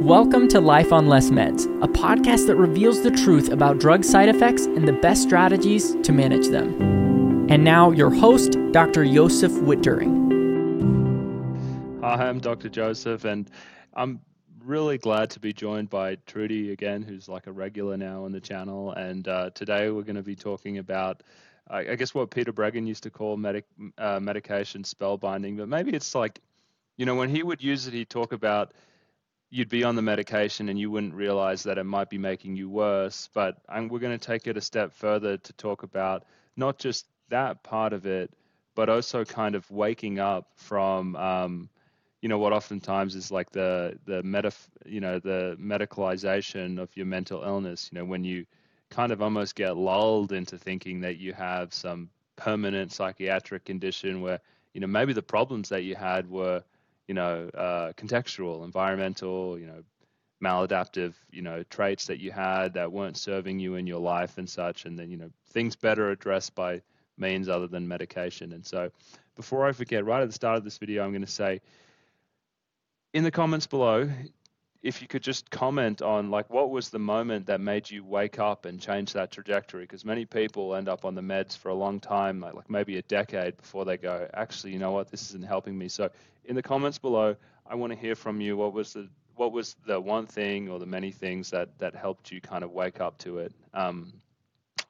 Welcome to Life on Less Meds, a podcast that reveals the truth about drug side effects and the best strategies to manage them. And now, your host, Dr. Josef Witt-Doerring. Hi, I'm Dr. Josef, and I'm really glad to be joined by Trudy again, who's like a regular now on the channel. And uh, today we're going to be talking about, I guess, what Peter Breggin used to call medic, uh, medication spellbinding, but maybe it's like, you know, when he would use it, he'd talk about you'd be on the medication and you wouldn't realize that it might be making you worse. But I'm, we're going to take it a step further to talk about not just that part of it, but also kind of waking up from, um, you know, what oftentimes is like the the meta, you know, the medicalization of your mental illness. You know, when you kind of almost get lulled into thinking that you have some permanent psychiatric condition where, you know, maybe the problems that you had were you know, uh, contextual, environmental, you know, maladaptive, you know, traits that you had that weren't serving you in your life and such, and then you know, things better addressed by means other than medication. And so, before I forget, right at the start of this video, I'm going to say, in the comments below, if you could just comment on like what was the moment that made you wake up and change that trajectory? Because many people end up on the meds for a long time like, like maybe a decade before they go actually you know what? This isn't helping me. So in the comments below i want to hear from you what was the what was the one thing or the many things that that helped you kind of wake up to it um,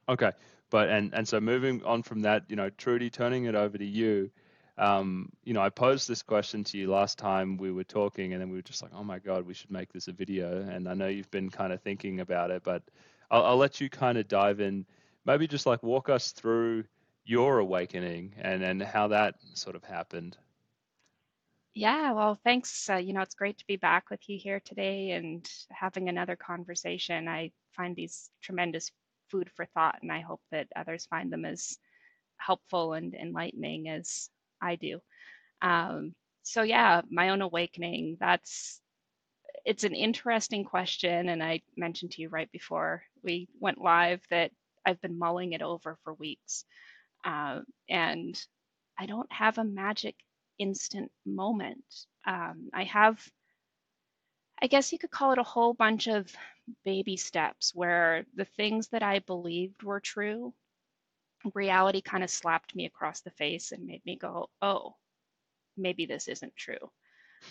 okay but and and so moving on from that you know trudy turning it over to you um, you know, I posed this question to you last time we were talking, and then we were just like, oh my God, we should make this a video. And I know you've been kind of thinking about it, but I'll, I'll let you kind of dive in. Maybe just like walk us through your awakening and, and how that sort of happened. Yeah, well, thanks. Uh, you know, it's great to be back with you here today and having another conversation. I find these tremendous food for thought, and I hope that others find them as helpful and enlightening as I do. Um, so yeah, my own awakening. That's it's an interesting question, and I mentioned to you right before we went live that I've been mulling it over for weeks, uh, and I don't have a magic instant moment. Um, I have, I guess you could call it a whole bunch of baby steps where the things that I believed were true reality kind of slapped me across the face and made me go, oh, maybe this isn't true.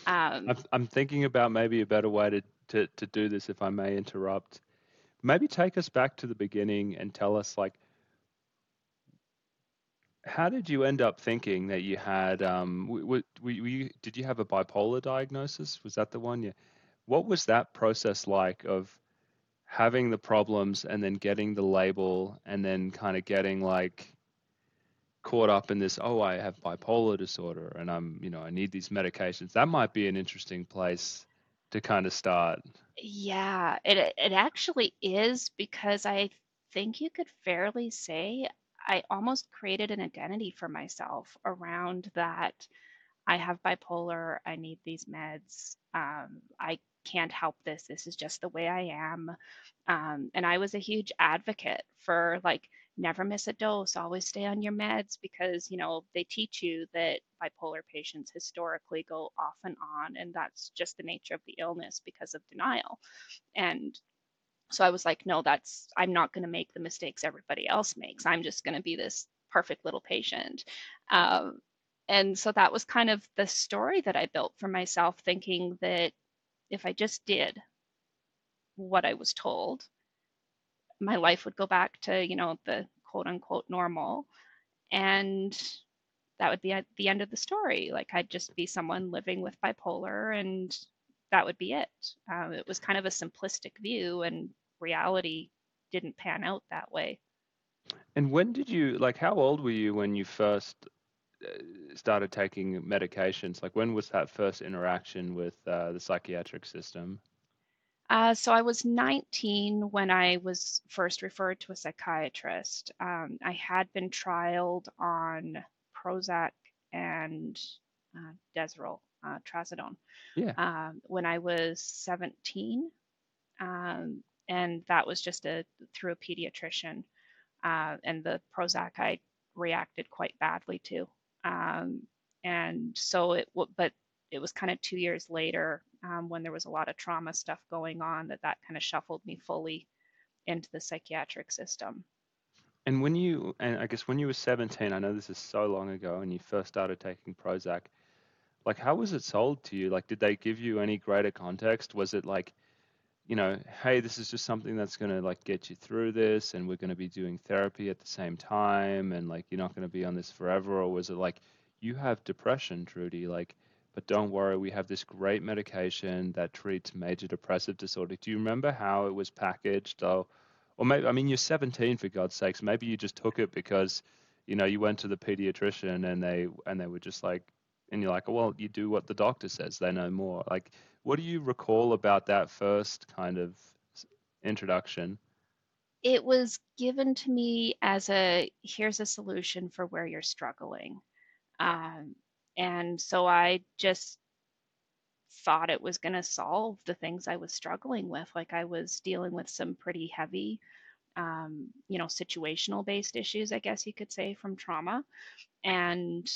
Um, I'm thinking about maybe a better way to, to, to do this, if I may interrupt. Maybe take us back to the beginning and tell us, like, how did you end up thinking that you had, um, you, did you have a bipolar diagnosis? Was that the one? Yeah. What was that process like of having the problems and then getting the label and then kind of getting like caught up in this oh i have bipolar disorder and i'm you know i need these medications that might be an interesting place to kind of start yeah it it actually is because i think you could fairly say i almost created an identity for myself around that i have bipolar i need these meds um, i can't help this. This is just the way I am. Um, and I was a huge advocate for like, never miss a dose, always stay on your meds because, you know, they teach you that bipolar patients historically go off and on. And that's just the nature of the illness because of denial. And so I was like, no, that's, I'm not going to make the mistakes everybody else makes. I'm just going to be this perfect little patient. Um, and so that was kind of the story that I built for myself, thinking that if I just did what I was told, my life would go back to, you know, the quote unquote normal. And that would be at the end of the story. Like I'd just be someone living with bipolar and that would be it. Um, it was kind of a simplistic view and reality didn't pan out that way. And when did you, like, how old were you when you first uh, started taking medications? Like, when was that first interaction with uh, the psychiatric system? Uh, so I was 19 when I was first referred to a psychiatrist. Um, I had been trialed on Prozac and uh, Desyrel, uh, trazodone, yeah. um, when I was 17, um, and that was just a through a pediatrician. Uh, and the Prozac I reacted quite badly to. Um, and so it, but it was kind of two years later um, when there was a lot of trauma stuff going on that that kind of shuffled me fully into the psychiatric system. And when you, and I guess when you were 17, I know this is so long ago, and you first started taking Prozac, like how was it sold to you? Like, did they give you any greater context? Was it like, you know, hey, this is just something that's going to like get you through this, and we're going to be doing therapy at the same time, and like you're not going to be on this forever? Or was it like, you have depression, Trudy, like, but don't worry, we have this great medication that treats major depressive disorder. Do you remember how it was packaged? Or, or maybe, I mean, you're 17 for God's sakes. Maybe you just took it because, you know, you went to the pediatrician and they and they were just like, and you're like, well, you do what the doctor says. They know more. Like, what do you recall about that first kind of introduction? It was given to me as a here's a solution for where you're struggling. Um, and so I just thought it was going to solve the things I was struggling with. Like I was dealing with some pretty heavy, um, you know, situational based issues, I guess you could say, from trauma. And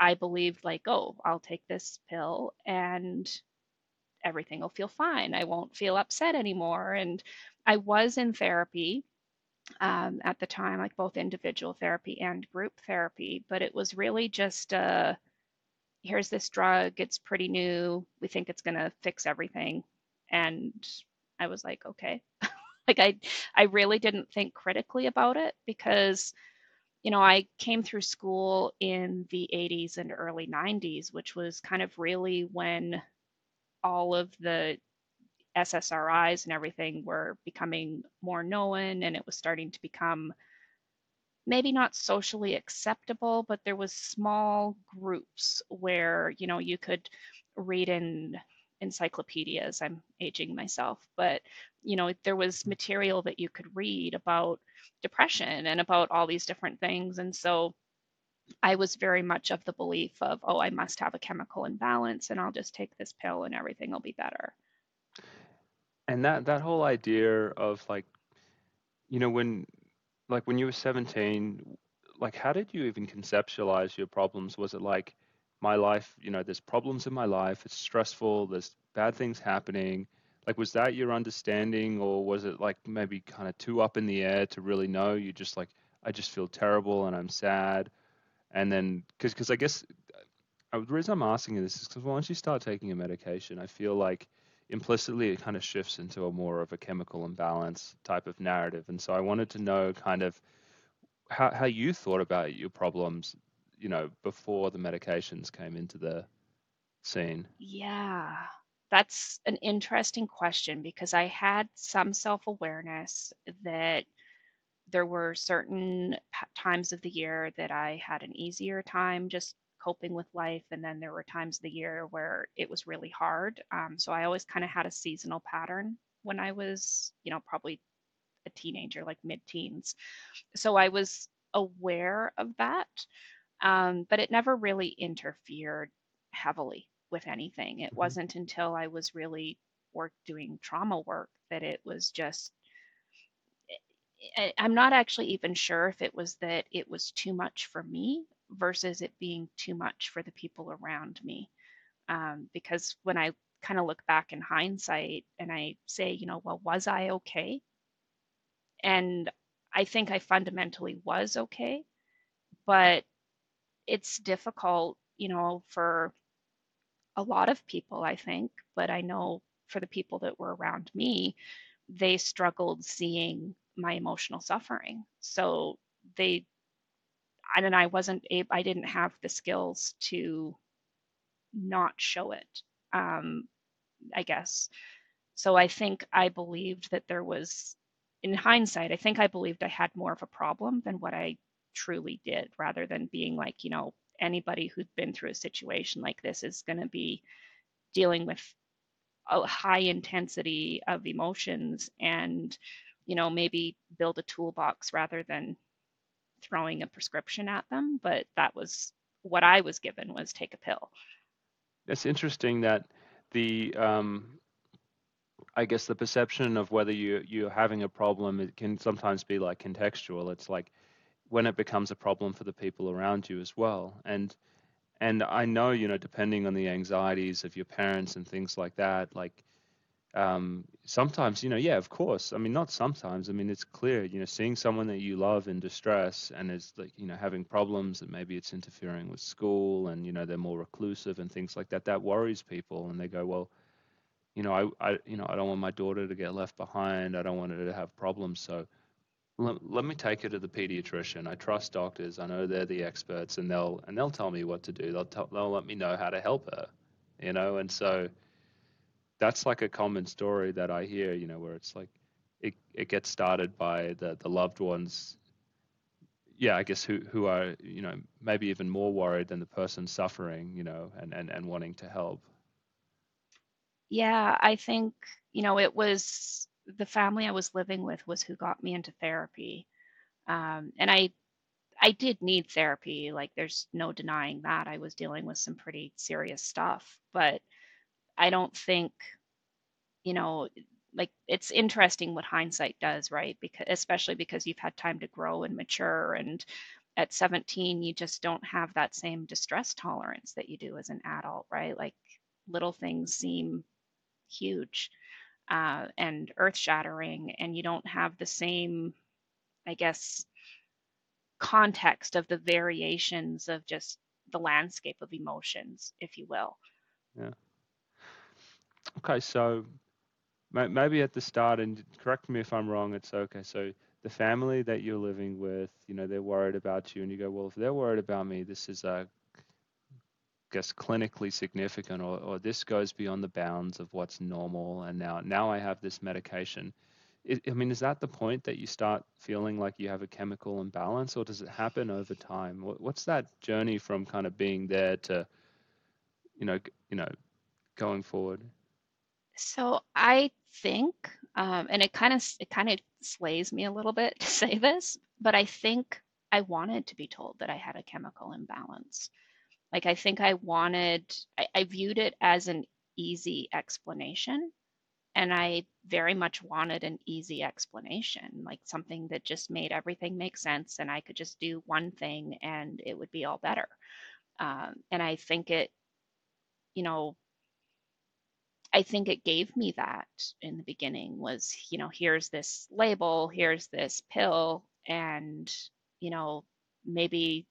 I believed, like, oh, I'll take this pill and everything will feel fine. I won't feel upset anymore. And I was in therapy um, at the time, like both individual therapy and group therapy, but it was really just a here's this drug, it's pretty new, we think it's going to fix everything. And I was like, okay. like I I really didn't think critically about it because you know, I came through school in the 80s and early 90s, which was kind of really when all of the SSRIs and everything were becoming more known and it was starting to become maybe not socially acceptable but there was small groups where you know you could read in encyclopedias i'm aging myself but you know there was material that you could read about depression and about all these different things. And so I was very much of the belief of, oh, I must have a chemical imbalance and I'll just take this pill and everything will be better. And that that whole idea of like you know when like when you were 17 like how did you even conceptualize your problems? Was it like my life you know there's problems in my life it's stressful there's bad things happening. Like was that your understanding or was it like maybe kind of too up in the air to really know? You just like i just feel terrible and i'm sad and then because because i guess uh, the reason i'm asking you this is because once you start taking a medication i feel like implicitly it kind of shifts into a more of a chemical imbalance type of narrative. And so I wanted to know kind of how, how you thought about your problems, you know, before the medications came into the scene. Yeah, that's an interesting question because I had some self awareness that there were certain times of the year that I had an easier time just coping with life. And then there were times of the year where it was really hard. Um, so I always kind of had a seasonal pattern when I was, you know, probably a teenager, like mid teens. So I was aware of that, um, but it never really interfered heavily with anything. It mm-hmm. wasn't until I was really work doing trauma work that it was just I'm not actually even sure if it was that it was too much for me versus it being too much for the people around me. Um, because when I kind of look back in hindsight and I say, you know, well, was I okay? And I think I fundamentally was okay, but it's difficult, you know, for a lot of people, I think, but I know for the people that were around me, they struggled seeing my emotional suffering. So they I and I wasn't able, I didn't have the skills to not show it, um, I guess. So I think I believed that there was, in hindsight, I think I believed I had more of a problem than what I truly did, rather than being like, you know, anybody who'd been through a situation like this is going to be dealing with a high intensity of emotions and, you know, maybe build a toolbox rather than throwing a prescription at them, but that was what I was given was take a pill. It's interesting that the um, I guess the perception of whether you you're having a problem it can sometimes be like contextual. It's like when it becomes a problem for the people around you as well. And and I know, you know, depending on the anxieties of your parents and things like that, like um, sometimes, you know, yeah, of course. I mean, not sometimes. I mean, it's clear, you know, seeing someone that you love in distress and is like, you know, having problems and maybe it's interfering with school and, you know, they're more reclusive and things like that, that worries people. And they go, well, you know, I, I, you know, I don't want my daughter to get left behind. I don't want her to have problems. So let, let me take her to the pediatrician. I trust doctors. I know they're the experts, and they'll and they'll tell me what to do. They'll tell, they'll let me know how to help her, you know. And so that's like a common story that I hear, you know, where it's like it it gets started by the the loved ones. Yeah, I guess who who are you know maybe even more worried than the person suffering, you know, and and and wanting to help. Yeah, I think you know it was the family I was living with was who got me into therapy. Um, and I I did need therapy. Like there's no denying that. I was dealing with some pretty serious stuff, but I don't think, you know, like it's interesting what hindsight does, right? Because especially because you've had time to grow and mature and at 17 you just don't have that same distress tolerance that you do as an adult, right? Like little things seem huge uh, and earth shattering, and you don't have the same, I guess, context of the variations of just the landscape of emotions, if you will. Yeah. Okay, so maybe at the start, and correct me if I'm wrong, it's okay. So the family that you're living with, you know, they're worried about you, and you go, well, if they're worried about me, this is a guess clinically significant or, or this goes beyond the bounds of what's normal and now now I have this medication. I, I mean, is that the point that you start feeling like you have a chemical imbalance or does it happen over time? What, what's that journey from kind of being there to, you know, you know, going forward? So I think, um, and it kind of it kind of slays me a little bit to say this, but I think I wanted to be told that I had a chemical imbalance. Like I think I wanted, I, I viewed it as an easy explanation. And I very much wanted an easy explanation, like something that just made everything make sense and I could just do one thing and it would be all better. Um, and I think it, you know, I think it gave me that in the beginning was, you know, here's this label, here's this pill, and, you know, maybe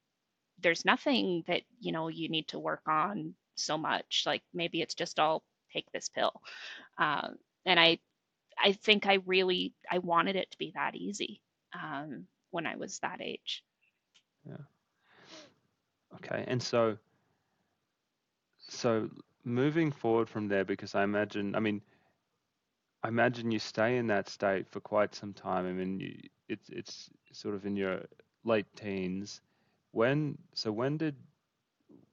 there's nothing that you know you need to work on so much. Like maybe it's just all take this pill. Uh, and i i think i really i wanted it to be that easy um, when i was that age. Yeah. Okay and so so moving forward from there because i imagine i mean i imagine you stay in that state for quite some time i mean you, it's it's sort of in your late teens when so when did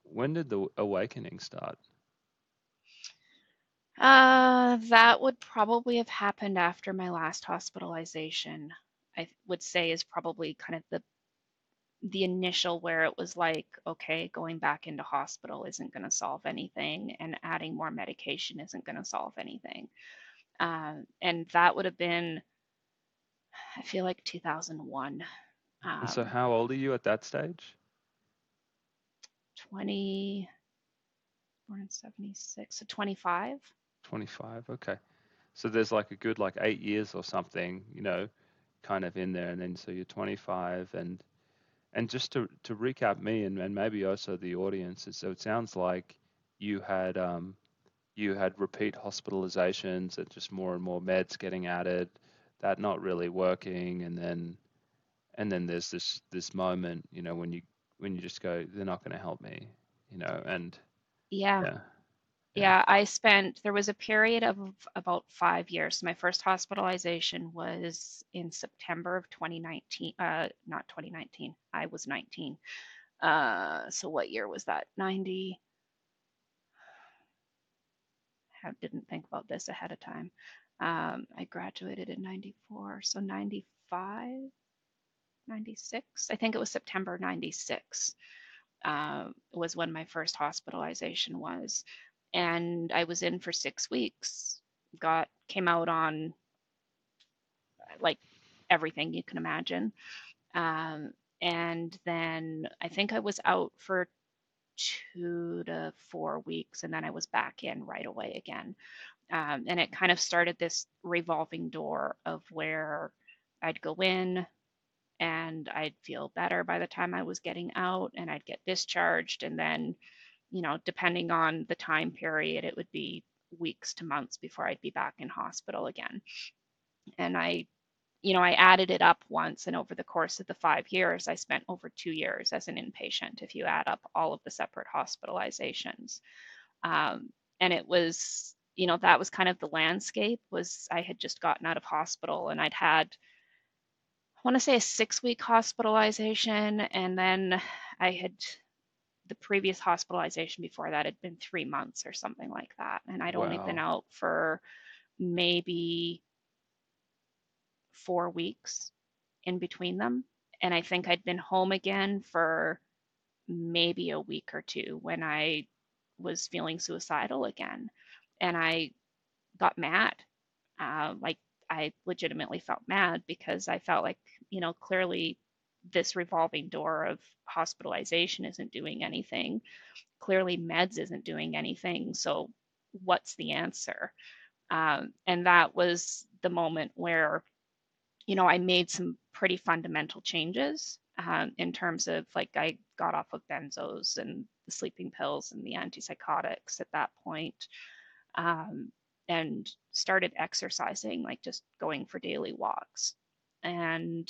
when did the awakening start? Uh, that would probably have happened after my last hospitalization. I would say is probably kind of the the initial where it was like, okay, going back into hospital isn't going to solve anything, and adding more medication isn't going to solve anything. Uh, and that would have been, I feel like 2001. Um, so how old are you at that stage? 20, born in 76, so 25. 25, okay. So there's like a good like eight years or something, you know, kind of in there. And then so you're 25 and and just to, to recap me and, and maybe also the audience, so it sounds like you had um, you had repeat hospitalizations and just more and more meds getting added, that not really working, and then and then there's this this moment you know when you when you just go they're not going to help me you know and yeah. yeah. Yeah. I spent there was a period of about five years. My first hospitalization was in september of 2019 uh not 2019 i was 19 uh so what year was that? 90 I didn't think about this ahead of time. Um, i graduated in 94 so 95 96. I think it was September 96 uh, was when my first hospitalization was. And I was in for six weeks, got, came out on like everything you can imagine. Um, and then I think I was out for two to four weeks, and then I was back in right away again. Um, and it kind of started this revolving door of where I'd go in and I'd feel better by the time I was getting out, and I'd get discharged. And then, you know, depending on the time period, it would be weeks to months before I'd be back in hospital again. And I you know, I added it up once, and over the course of the five years, I spent over two years as an inpatient, if you add up all of the separate hospitalizations. Um, and it was, you know, that was kind of the landscape. Was I had just gotten out of hospital, and I'd had, I want to say, a six-week hospitalization, and then I had the previous hospitalization before that had been three months or something like that, and I'd wow. only been out for maybe four weeks in between them. And I think I'd been home again for maybe a week or two when I was feeling suicidal again. And I got mad. Uh, like, I legitimately felt mad because I felt like, you know, clearly this revolving door of hospitalization isn't doing anything. Clearly, meds isn't doing anything. So, what's the answer? Um, and that was the moment where you know, I made some pretty fundamental changes um, in terms of like I got off of benzos and the sleeping pills and the antipsychotics at that point, um, and started exercising, like just going for daily walks. And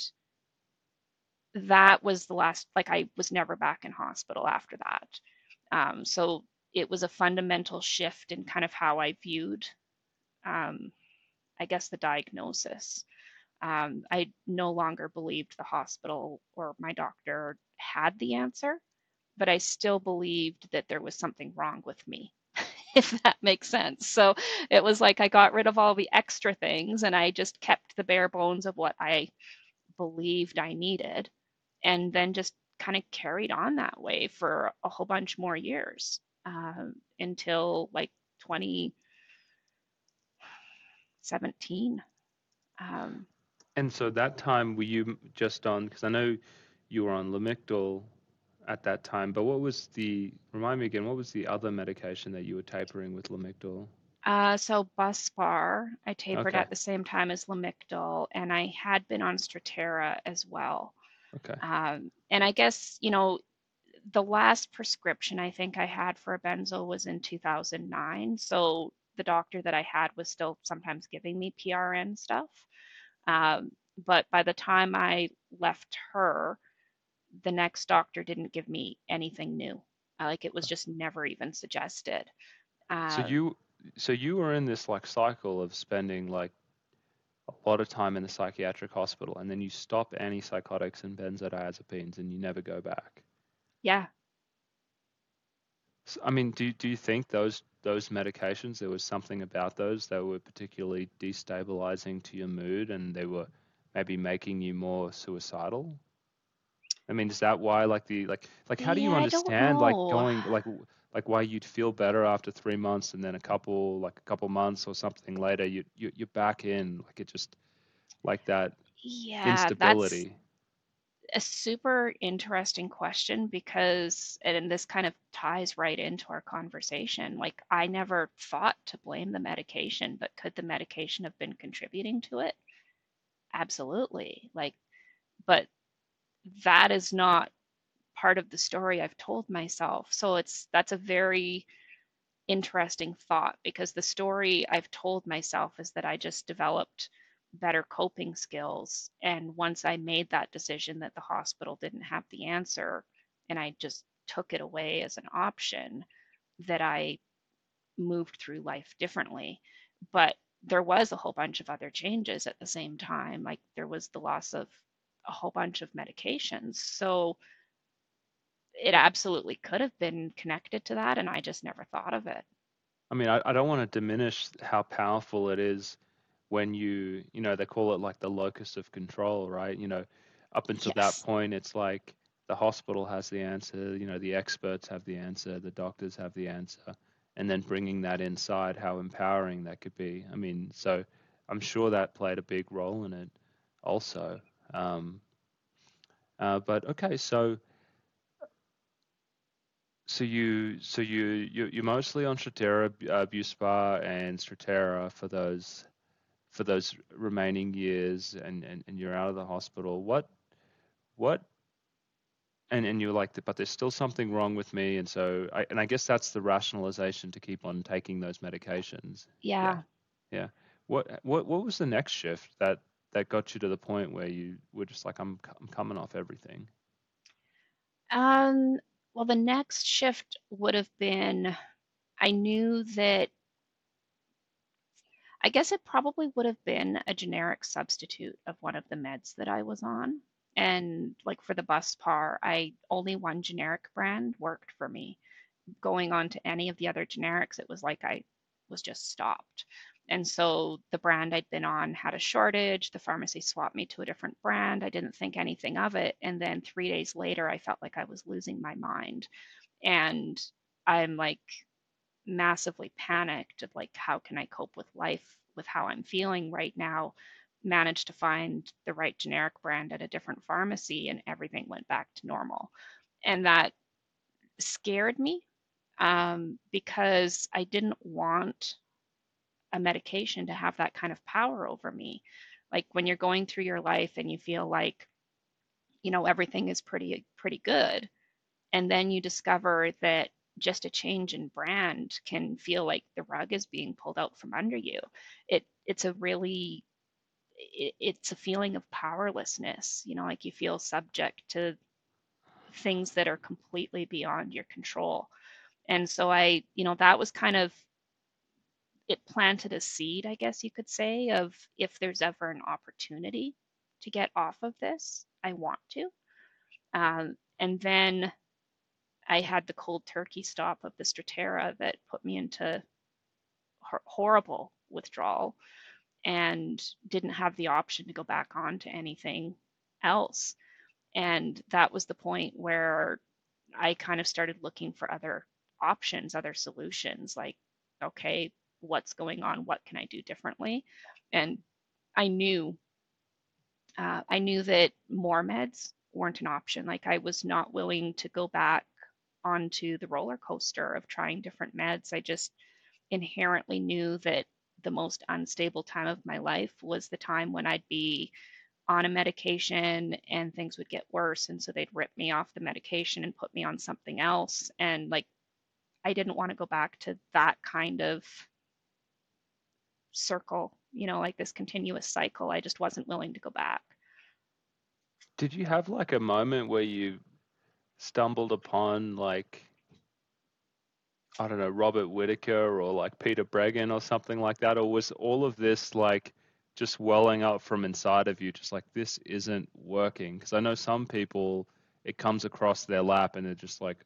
that was the last, like, I was never back in hospital after that. Um, so it was a fundamental shift in kind of how I viewed, um, I guess, the diagnosis um, I no longer believed the hospital or my doctor had the answer, but I still believed that there was something wrong with me, if that makes sense. So it was like I got rid of all the extra things and I just kept the bare bones of what I believed I needed and then just kind of carried on that way for a whole bunch more years um, until like 2017. Um, and so that time, were you just on? Because I know you were on Lamictal at that time, but what was the? Remind me again. What was the other medication that you were tapering with Lamictal? Uh, so Buspar, I tapered okay. at the same time as Lamictal, and I had been on Strattera as well. Okay. Um, and I guess you know, the last prescription I think I had for a benzo was in 2009. So the doctor that I had was still sometimes giving me PRN stuff. Um, but by the time I left her, the next doctor didn't give me anything new. Uh, like it was just never even suggested. Uh, so you, so you were in this like cycle of spending like a lot of time in the psychiatric hospital, and then you stop antipsychotics and benzodiazepines, and you never go back. Yeah. So, I mean, do do you think those those medications, there was something about those that were particularly destabilizing to your mood and they were maybe making you more suicidal? I mean, is that why like the like like how do you understand like going like like why you'd feel better after three months and then a couple like a couple months or something later you, you you're back in like it just like that yeah, instability a super interesting question because, and this kind of ties right into our conversation. Like, I never thought to blame the medication, but could the medication have been contributing to it? Absolutely. Like, but that is not part of the story I've told myself. So it's that's a very interesting thought because the story I've told myself is that I just developed better coping skills. And once I made that decision that the hospital didn't have the answer and I just took it away as an option, that I moved through life differently. But there was a whole bunch of other changes at the same time. Like there was the loss of a whole bunch of medications. So it absolutely could have been connected to that. And I just never thought of it. I mean, I, I don't want to diminish how powerful it is when you you know they call it like the locus of control right you know up until yes. that point it's like the hospital has the answer you know the experts have the answer the doctors have the answer and then bringing that inside how empowering that could be i mean so i'm sure that played a big role in it also um, uh, but okay so so you so you you you're mostly on Strattera, uh, Buspar, and Strattera for those for those remaining years, and, and and you're out of the hospital. What what and and you're like, but there's still something wrong with me, and so I and I guess that's the rationalization to keep on taking those medications. Yeah. Yeah. yeah. What what what was the next shift that that got you to the point where you were just like, I'm I'm coming off everything? Um. Well, the next shift would have been, I knew that. I guess it probably would have been a generic substitute of one of the meds that I was on and like for the Buspar, I only one generic brand worked for me. Going on to any of the other generics, it was like I was just stopped. And so the brand I'd been on had a shortage. The pharmacy swapped me to a different brand. I didn't think anything of it. And then three days later, I felt like I was losing my mind. And I'm like massively panicked of like, how can I cope with life with how I'm feeling right now? managed to find the right generic brand at a different pharmacy and everything went back to normal. And that scared me um, because I didn't want a medication to have that kind of power over me. Like when you're going through your life and you feel like, you know, everything is pretty pretty good, and then you discover that just a change in brand can feel like the rug is being pulled out from under you. It it's a really it, it's a feeling of powerlessness you know like you feel subject to things that are completely beyond your control and so i you know that was kind of it planted a seed i guess you could say of if there's ever an opportunity to get off of this i want to um, and then i had the cold turkey stop of the strattera that put me into horrible withdrawal and didn't have the option to go back on to anything else. And that was the point where I kind of started looking for other options, other solutions like, okay, what's going on? What can I do differently? And I knew, uh, I knew that more meds weren't an option. Like I was not willing to go back onto the roller coaster of trying different meds. I just inherently knew that the most unstable time of my life was the time when I'd be on a medication and things would get worse. And so they'd rip me off the medication and put me on something else. And like, I didn't want to go back to that kind of circle, you know, like this continuous cycle. I just wasn't willing to go back. Did you have like a moment where you stumbled upon like I don't know, Robert Whitaker or like Peter Breggin or something like that? Or was all of this like just welling up from inside of you, just like this isn't working? Because I know some people, it comes across their lap and they're just like,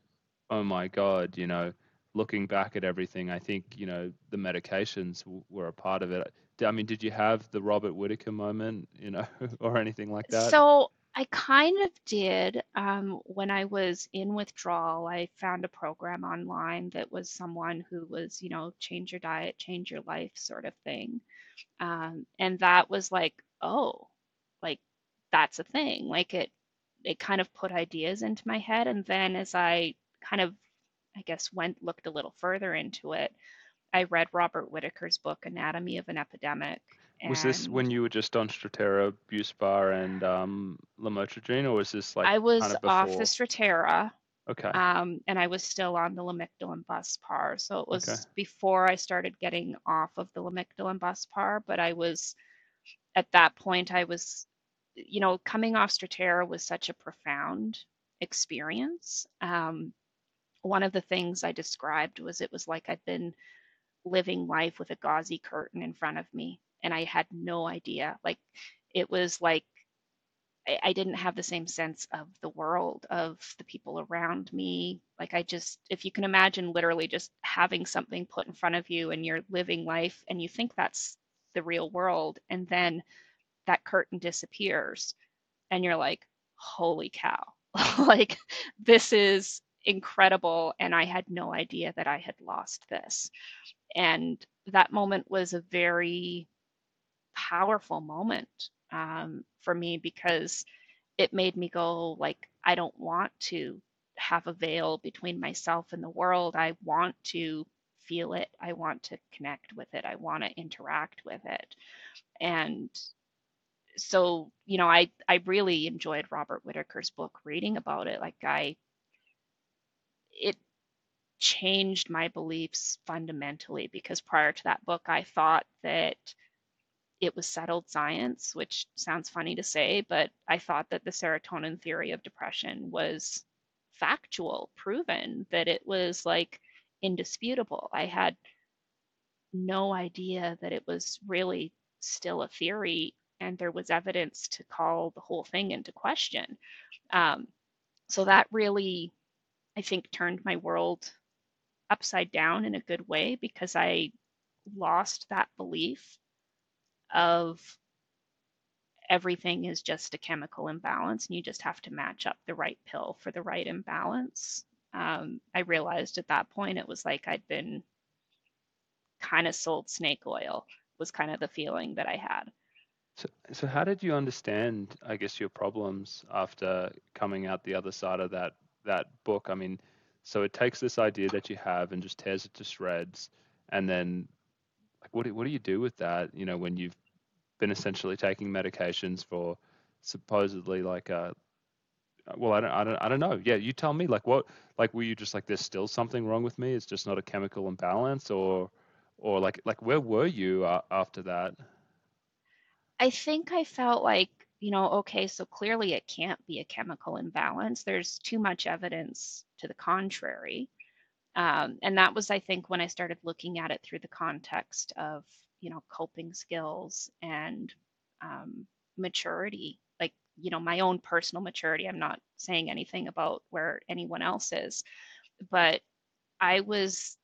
oh my God, you know, looking back at everything, I think, you know, the medications were a part of it. I mean, did you have the Robert Whitaker moment, you know, or anything like that? So I kind of did. Um, when I was in withdrawal, I found a program online that was someone who was, you know, change your diet, change your life sort of thing. Um, and that was like, oh, like that's a thing. Like it, it kind of put ideas into my head. And then as I kind of, I guess, went, looked a little further into it, I read Robert Whitaker's book, Anatomy of an Epidemic. Was this when you were just on Strattera, Buspar, and um, lamotrigine, or was this like I was kind of off the Strattera. Okay. Um, and I was still on the Lamictal and Buspar. So it was Okay. before I started getting off of the Lamictal and Buspar, but I was at that point I was you know, coming off Strattera was such a profound experience. Um, one of the things I described was it was like I'd been living life with a gauzy curtain in front of me and I had no idea. Like it was like I, I didn't have the same sense of the world, of the people around me. Like I just, if you can imagine literally just having something put in front of you and you're living life and you think that's the real world, and then that curtain disappears and you're like, holy cow, like this is incredible. And I had no idea that I had lost this. And that moment was a very powerful moment um, for me because it made me go like i don't want to have a veil between myself and the world. I want to feel it. I want to connect with it. I want to interact with it. And so, you know, I I really enjoyed Robert Whitaker's book reading about it. Like I it changed my beliefs fundamentally because prior to that book I thought that it was settled science, which sounds funny to say, but I thought that the serotonin theory of depression was factual, proven, that it was like indisputable. I had no idea that it was really still a theory and there was evidence to call the whole thing into question. Um, so that really, I think, turned my world upside down in a good way because I lost that belief of everything is just a chemical imbalance and you just have to match up the right pill for the right imbalance. Um, I realized at that point it was like I'd been kind of sold snake oil was kind of the feeling that I had. So, so how did you understand, I guess, your problems after coming out the other side of that that book? I mean, so it takes this idea that you have and just tears it to shreds, and then like what do, what do you do with that? You know, when you've been essentially taking medications for supposedly like a well, I don't, I don't, I don't know. Yeah, you tell me. Like, what, like, were you just like, there's still something wrong with me? It's just not a chemical imbalance, or, or like, like, where were you uh, after that? I think I felt like, you know, okay, so clearly it can't be a chemical imbalance. There's too much evidence to the contrary. Um, and that was, I think, when I started looking at it through the context of, you know, coping skills and um, maturity, like, you know, my own personal maturity. I'm not saying anything about where anyone else is, but I was,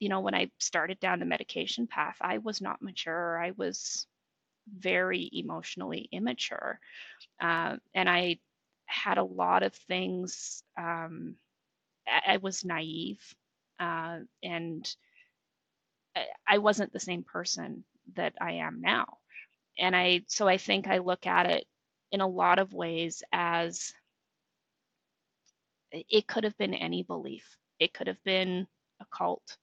you know, when I started down the medication path, I was not mature. I was very emotionally immature. Uh, and I had a lot of things. Um, I, was naive uh, and I wasn't the same person that I am now. And I, so I think I look at it in a lot of ways as it could have been any belief. It could have been a cult.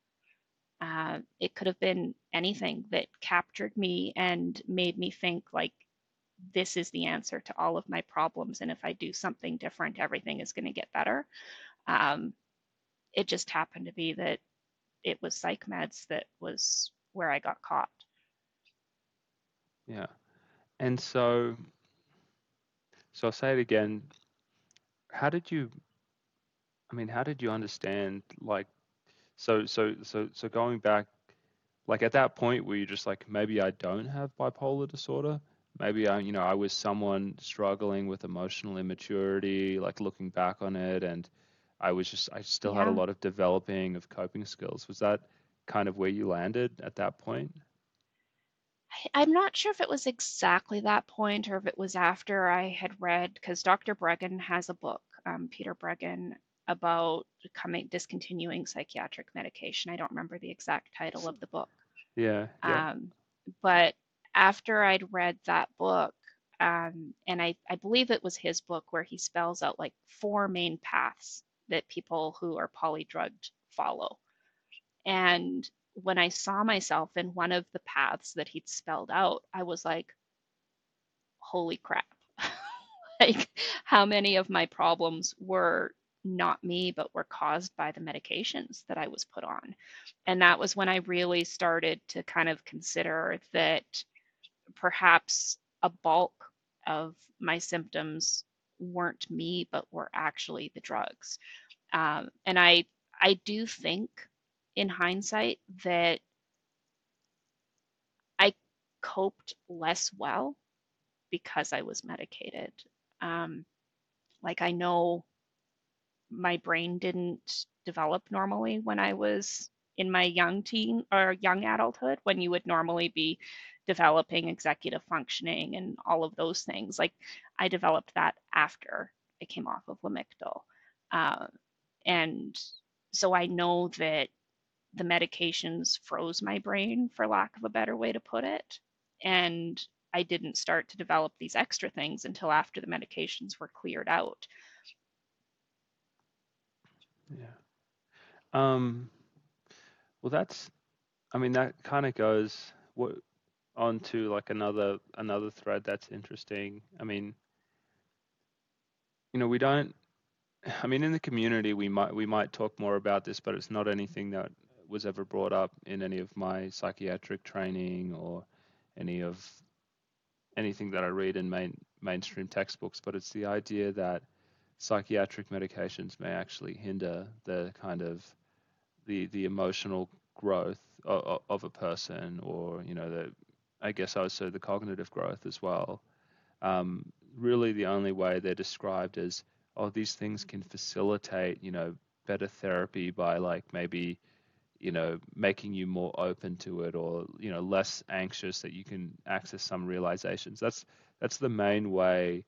Uh, it could have been anything that captured me and made me think like this is the answer to all of my problems and if i do something different everything is going to get better. Um, it just happened to be that it was psych meds that was where i got caught. Yeah. And so so i'll say it again. How did you i mean how did you understand like so so so so going back, like at that point where you're just like maybe I don't have bipolar disorder. Maybe I, you know, I was someone struggling with emotional immaturity, like looking back on it, and I was just, I still yeah. had a lot of developing of coping skills. Was that kind of where you landed at that point? I'm not sure if it was exactly that point or if it was after I had read, because Dr. Breggin has a book, um, Peter Breggin, about coming discontinuing psychiatric medication. I don't remember the exact title of the book. Yeah. yeah. Um, but after I'd read that book, um, and I, I believe it was his book where he spells out like four main paths that people who are polydrugged follow. And when I saw myself in one of the paths that he'd spelled out, I was like, holy crap. like, how many of my problems were not me, but were caused by the medications that I was put on. And that was when I really started to kind of consider that perhaps a bulk of my symptoms weren't me, but were actually the drugs. Um, and I, I do think in hindsight that I coped less well because I was medicated. Um, like I know my brain didn't develop normally when I was in my young teen or young adulthood when you would normally be developing executive functioning and all of those things. Like I developed that after I came off of Lamictal. Uh, and so I know that the medications froze my brain, for lack of a better way to put it. And I didn't start to develop these extra things until after the medications were cleared out. Yeah. Um, well, that's. I mean, that kind of goes what onto like another another thread that's interesting. I mean, you know, we don't. I mean, in the community, we might we might talk more about this, but it's not anything that was ever brought up in any of my psychiatric training or any of anything that I read in main mainstream textbooks. But it's the idea that psychiatric medications may actually hinder the kind of the the emotional growth of, of a person, or you know, the I guess also the cognitive growth as well. Um, really, the only way they're described as oh, these things can facilitate, you know, better therapy by like maybe you know making you more open to it or you know less anxious that you can access some realizations that's that's the main way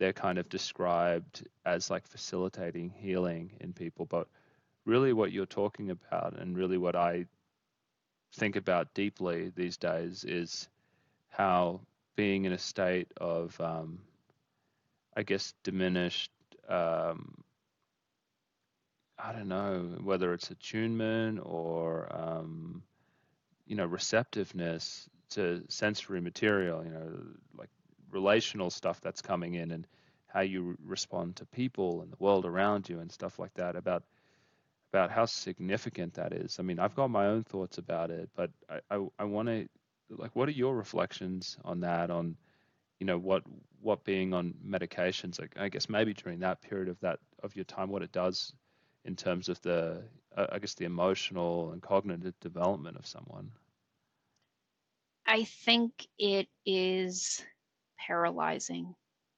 they're kind of described as like facilitating healing in people. But really, what you're talking about, and really what I think about deeply these days, is how being in a state of, um, I guess, diminished. Um, I don't know whether it's attunement or um, you know receptiveness to sensory material. You know, like relational stuff that's coming in and how you respond to people and the world around you and stuff like that about about how significant that is. I mean, I've got my own thoughts about it, but I, I, I want to like, what are your reflections on that? On you know what what being on medications, like, I guess maybe during that period of that of your time, what it does in terms of the uh, I guess the emotional and cognitive development of someone. I think it is paralyzing,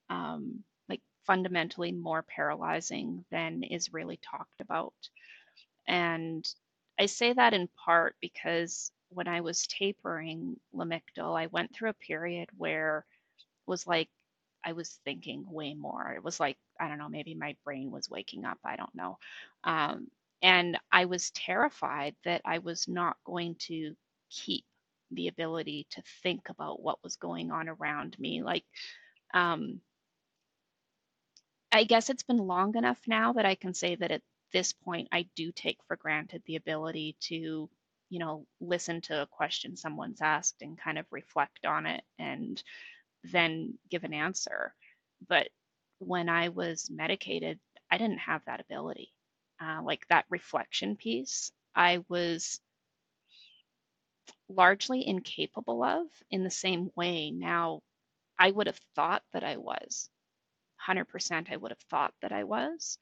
um, like fundamentally more paralyzing than is really talked about. And I say that in part because when I was tapering Lamictal, I went through a period where it was like I was thinking way more. It was like, I don't know, maybe my brain was waking up. I don't know. Um, and I was terrified that I was not going to keep the ability to think about what was going on around me. Like, um, I guess it's been long enough now that I can say that at this point, I do take for granted the ability to, you know, listen to a question someone's asked and kind of reflect on it and then give an answer. But when I was medicated, I didn't have that ability. Uh, like that reflection piece, I was largely incapable of in the same way now I would have thought that I was. 100% I would have thought that I was.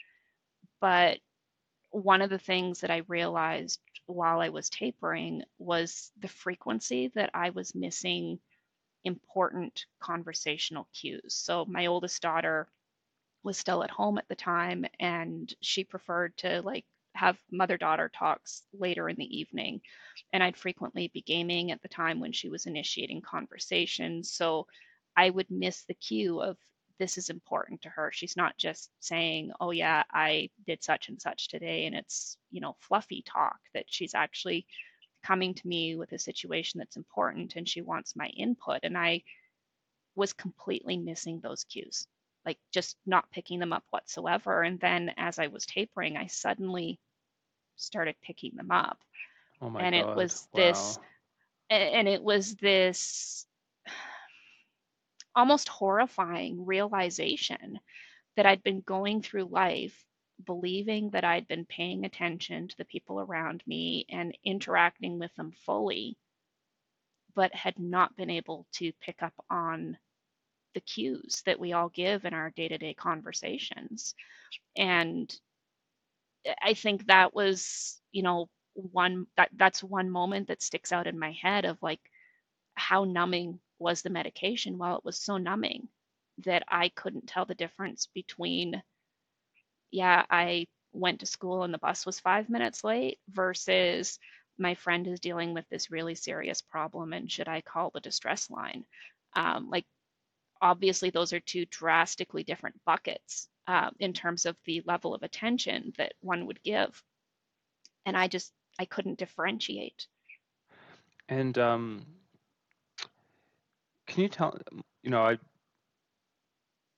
But one of the things that I realized while I was tapering was the frequency that I was missing important conversational cues. So my oldest daughter was still at home at the time and she preferred to like have mother daughter talks later in the evening. And I'd frequently be gaming at the time when she was initiating conversations. So I would miss the cue of this is important to her. She's not just saying, oh, yeah, I did such and such today. And it's, you know, fluffy talk that she's actually coming to me with a situation that's important and she wants my input. And I was completely missing those cues like just not picking them up whatsoever. And then as I was tapering, I suddenly started picking them up. Oh my and God. it was wow. this and it was this almost horrifying realization that I'd been going through life believing that I'd been paying attention to the people around me and interacting with them fully, but had not been able to pick up on the cues that we all give in our day-to-day conversations and i think that was you know one that that's one moment that sticks out in my head of like how numbing was the medication. While it was so numbing that i couldn't tell the difference between yeah i went to school and the bus was five minutes late versus my friend is dealing with this really serious problem and should i call the distress line? Um, like obviously those are two drastically different buckets uh, in terms of the level of attention that one would give and i just i couldn't differentiate And um, can you tell, you know, I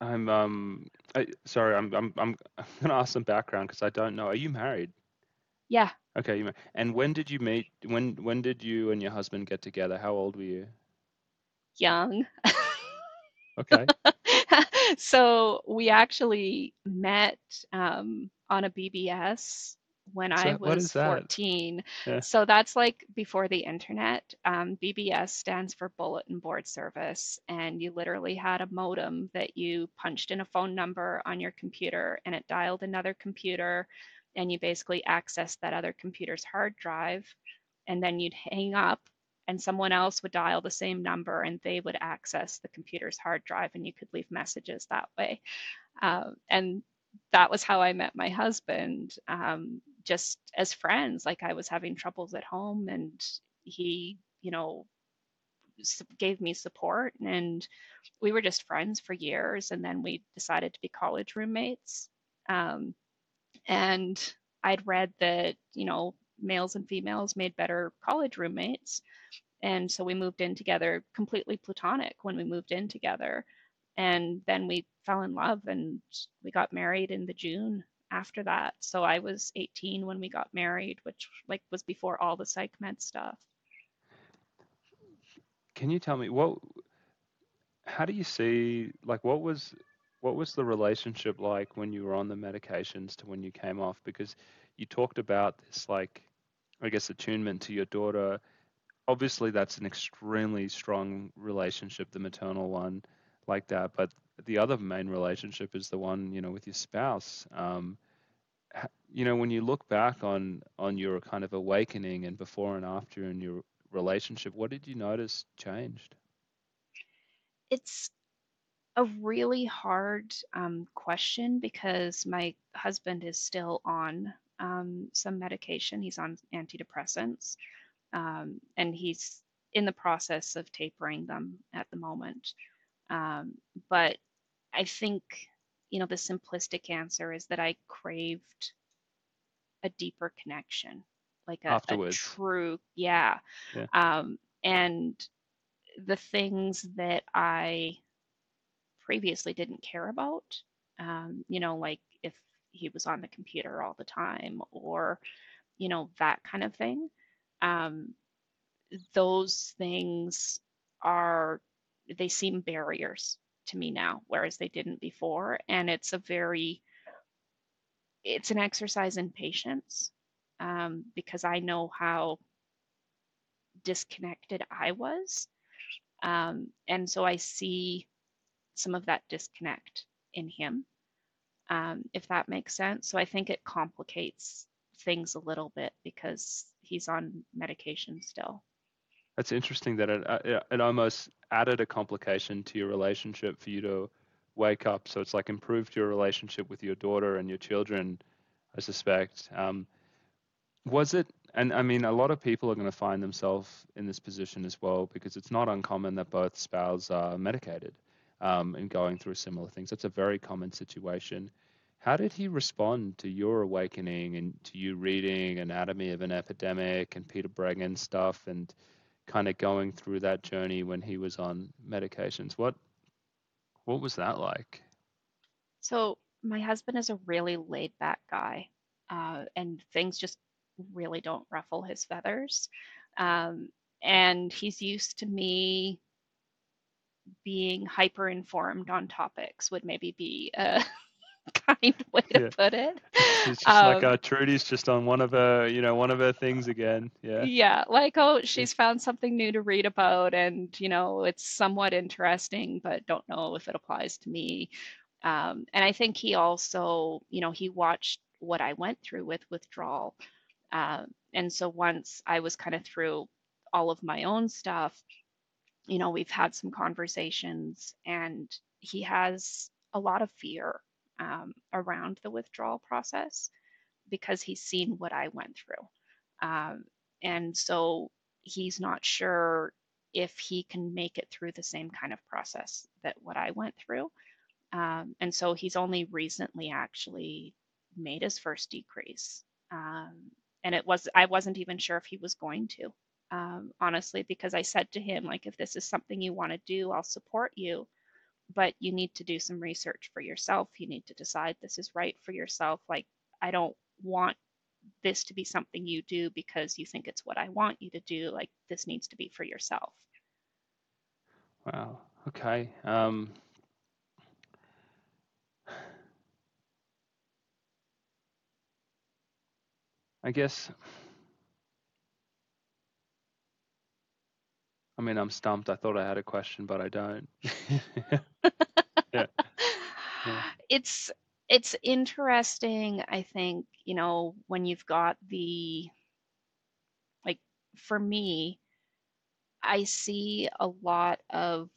I'm um I, sorry, I'm I'm I'm I'm gonna ask some background because I don't know. Are you married? Yeah. Okay, you and when did you meet? When when did you and your husband get together? How old were you? Young. Okay. so we actually met um, on a BBS when So I was 14. Yeah. So that's like before the internet. Um, BBS stands for Bulletin Board Service, and you literally had a modem that you punched in a phone number on your computer and it dialed another computer, and you basically accessed that other computer's hard drive, and then you'd hang up. And someone else would dial the same number and they would access the computer's hard drive, and you could leave messages that way. Um, and that was how I met my husband, um, just as friends. Like I was having troubles at home, and he, you know, gave me support, and we were just friends for years. And then we decided to be college roommates. Um, and I'd read that, you know, males and females made better college roommates. And so we moved in together, completely platonic when we moved in together. And then we fell in love and we got married in the June after that. So I was 18 when we got married, which like was before all the psych med stuff. Can you tell me what? How do you see like what was what was the relationship like when you were on the medications to when you came off? Because you talked about this like I guess attunement to your daughter. Obviously, that's an extremely strong relationship, the maternal one, like that. But the other main relationship is the one you know with your spouse. Um, you know, when you look back on on your kind of awakening and before and after in your relationship, what did you notice changed? It's a really hard um, question because my husband is still on um, some medication. He's on antidepressants, um, and he's in the process of tapering them at the moment. Um, but I think, you know, the simplistic answer is that I craved a deeper connection, like a, a true, yeah. yeah. Um, and the things that I previously didn't care about, um, you know, like if he was on the computer all the time or, you know, that kind of thing. Um, those things are, they seem barriers to me now, whereas they didn't before. And it's a very, it's an exercise in patience um, because I know how disconnected I was. Um, and so I see some of that disconnect in him, um, if that makes sense. So I think it complicates things a little bit because he's on medication still. That's interesting that it, uh, it almost added a complication to your relationship for you to wake up. So it's like improved your relationship with your daughter and your children, I suspect. Um, was it, and I mean, a lot of people are going to find themselves in this position as well because it's not uncommon that both spouses are medicated um, and going through similar things. That's a very common situation. How did he respond to your awakening and to you reading Anatomy of an Epidemic and Peter Breggin stuff and kind of going through that journey when he was on medications? What what was that like? So my husband is a really laid back guy, uh, and things just really don't ruffle his feathers. Um, and he's used to me being hyper informed on topics, would maybe be a kind way to Yeah. put it. It's just like Um, uh, Trudy's just on one of her, you know, one of her things again. Yeah. Yeah, like, oh, she's found something new to read about, and you know, it's somewhat interesting, but don't know if it applies to me. Um, and I think he also, you know, he watched what I went through with withdrawal. Um, and so once I was kind of through all of my own stuff, you know, we've had some conversations, and he has a lot of fear um, around the withdrawal process because he's seen what I went through. Um, and so he's not sure if he can make it through the same kind of process that what I went through. Um, and so he's only recently actually made his first decrease. Um, and it was, I wasn't even sure if he was going to, um, honestly, because I said to him, like, if this is something you want to do, I'll support you. but you need to do some research for yourself. You need to decide this is right for yourself. Like, I don't want this to be something you do because you think it's what I want you to do. Like, this needs to be for yourself. Wow. Okay. Um, I guess. I mean, I'm stumped. I thought I had a question, but I don't. yeah. yeah. It's it's interesting, I think, you know, when you've got the like for me, I see a lot of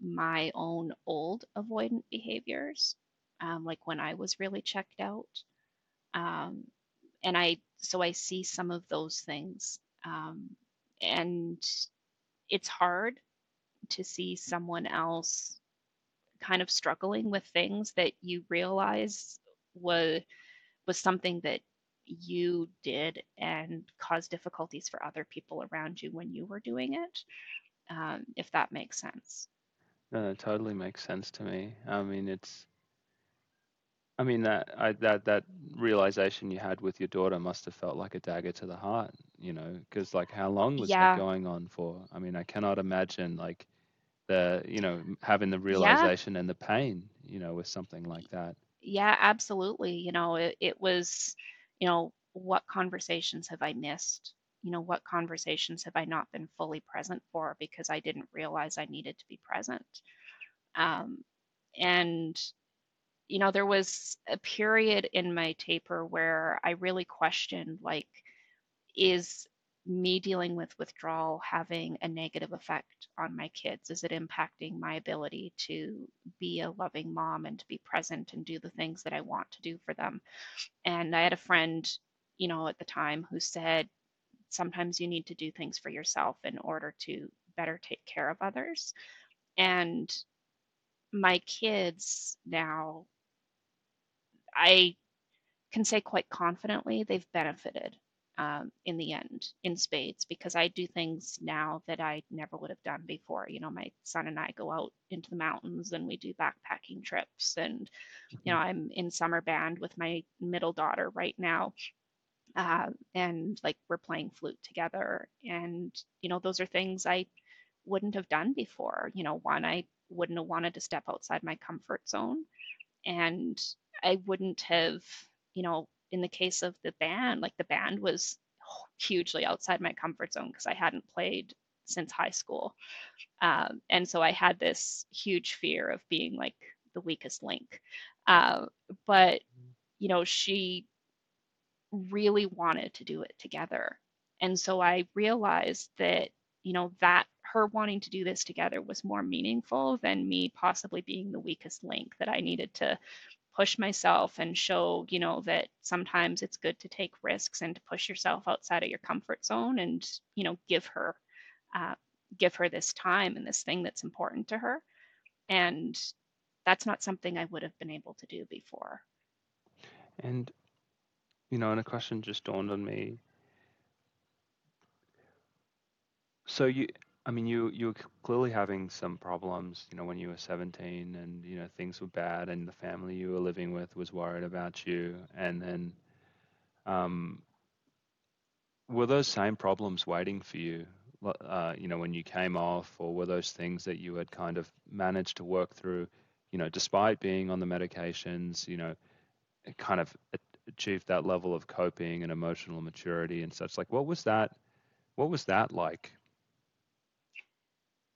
my own old avoidant behaviors, um, like when I was really checked out. Um, and I so I see some of those things. Um, and it's hard to see someone else kind of struggling with things that you realize was was something that you did and caused difficulties for other people around you when you were doing it um, if that makes sense. No that totally makes sense to me. I mean it's I mean that I, that that realization you had with your daughter must have felt like a dagger to the heart, you know, because like how long was yeah that going on for? I mean, I cannot imagine like the you know having the realization yeah. and the pain, you know, with something like that. Yeah, absolutely. You know, it, it was, you know, what conversations have I missed? You know, what conversations have I not been fully present for because I didn't realize I needed to be present. Um, and you know, there was a period in my taper where I really questioned like, is me dealing with withdrawal having a negative effect on my kids? Is it impacting my ability to be a loving mom and to be present and do the things that I want to do for them? And I had a friend, you know, at the time who said, sometimes you need to do things for yourself in order to better take care of others. And my kids now I can say quite confidently they've benefited um, in the end in spades because I do things now that I never would have done before. You know, my son and I go out into the mountains and we do backpacking trips. And, you know, mm-hmm. I'm in summer band with my middle daughter right now. Uh, and like we're playing flute together. And, you know, those are things I wouldn't have done before. You know, one, I wouldn't have wanted to step outside my comfort zone. And I wouldn't have, you know, in the case of the band, like the band was hugely outside my comfort zone because I hadn't played since high school. Um, and so I had this huge fear of being like the weakest link. Uh, but, you know, she really wanted to do it together. And so I realized that, you know, that her wanting to do this together was more meaningful than me possibly being the weakest link that I needed to push myself and show you know that sometimes it's good to take risks and to push yourself outside of your comfort zone and you know give her uh, give her this time and this thing that's important to her. And that's not something i would have been able to do before. And you know and a question just dawned on me. So you I mean, you you were clearly having some problems, you know, when you were 17, and you know things were bad, and the family you were living with was worried about you, and then, um, were those same problems waiting for you, uh, you know, when you came off, or were those things that you had kind of managed to work through, you know, despite being on the medications, you know, kind of achieved that level of coping and emotional maturity and such? Like, what was that? What was that like?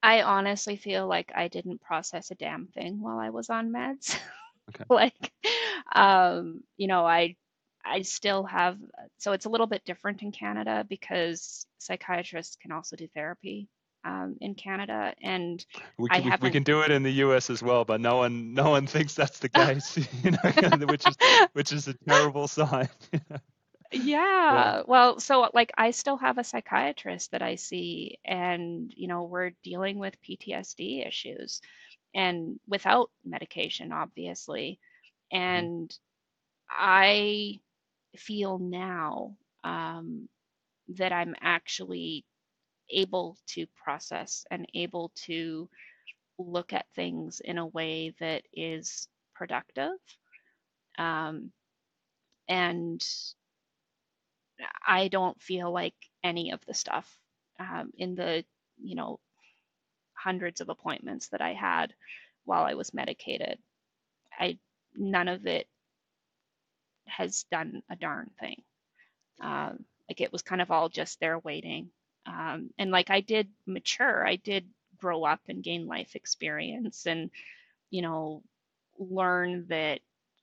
I honestly feel like I didn't process a damn thing while I was on meds. Okay. like, um, you know, I I still have so it's a little bit different in Canada because psychiatrists can also do therapy um, in Canada, and we can, we, we, can do it in the U.S. as well, but no one no one thinks that's the case, you know, which is which is a terrible sign. Yeah. Well, so like I still have a psychiatrist that I see, and you know, we're dealing with PTSD issues and without medication, obviously. Mm-hmm. And. I feel now um, that I'm actually able to process and able to look at things in a way that is productive. Um, and I don't feel like any of the stuff um, in the, you know, hundreds of appointments that I had while I was medicated, I none of it has done a darn thing. Um, like it was kind of all just there waiting. Um, and like I did mature, I did grow up and gain life experience and, you know, learn that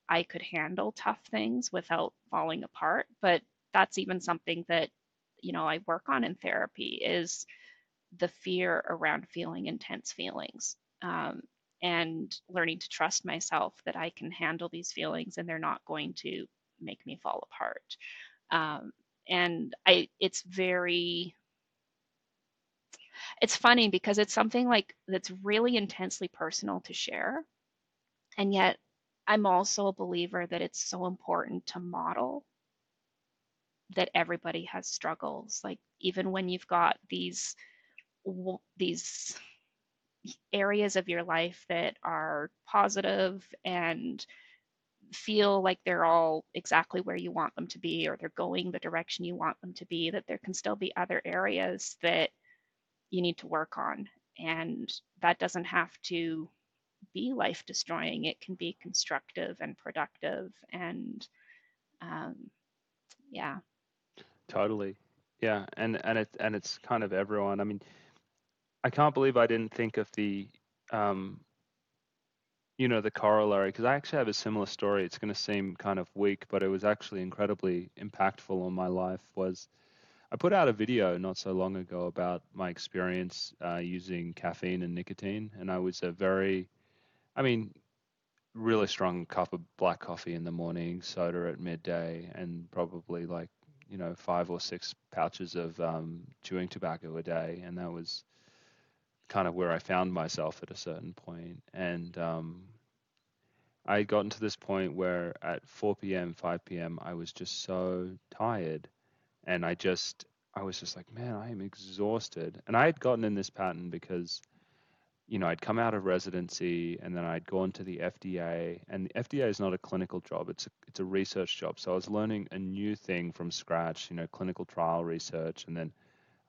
I could handle tough things without falling apart. But that's even something that, you know, I work on in therapy is the fear around feeling intense feelings. Um, and learning to trust myself that I can handle these feelings and they're not going to make me fall apart. Um, and I, it's very it's funny because it's something like that's really intensely personal to share. And yet I'm also a believer that it's so important to model that everybody has struggles. Like even when you've got these these areas of your life that are positive and feel like they're all exactly where you want them to be or they're going the direction you want them to be that there can still be other areas that you need to work on. And that doesn't have to be life destroying, it can be constructive and productive. And um, yeah. Totally. Yeah. And, and, it, and it's kind of everyone. I mean, I can't believe I didn't think of the, um, you know, the corollary, because I actually have a similar story. It's going to seem kind of weak, but it was actually incredibly impactful on my life. Was I put out a video not so long ago about my experience uh, using caffeine and nicotine, and I was a very, I mean, really strong cup of black coffee in the morning, soda at midday, and probably like you know five or six pouches of um, chewing tobacco a day, and that was kind of where I found myself at a certain point. and um, I had gotten to this point where at 4 p.m., 5 p.m., I was just so tired and I just I was just like, man, I am exhausted. And I had gotten in this pattern because, you know, I'd come out of residency and then I'd gone to the FDA. And the FDA is not a clinical job; it's a, it's a research job. So I was learning a new thing from scratch, you know, clinical trial research. And then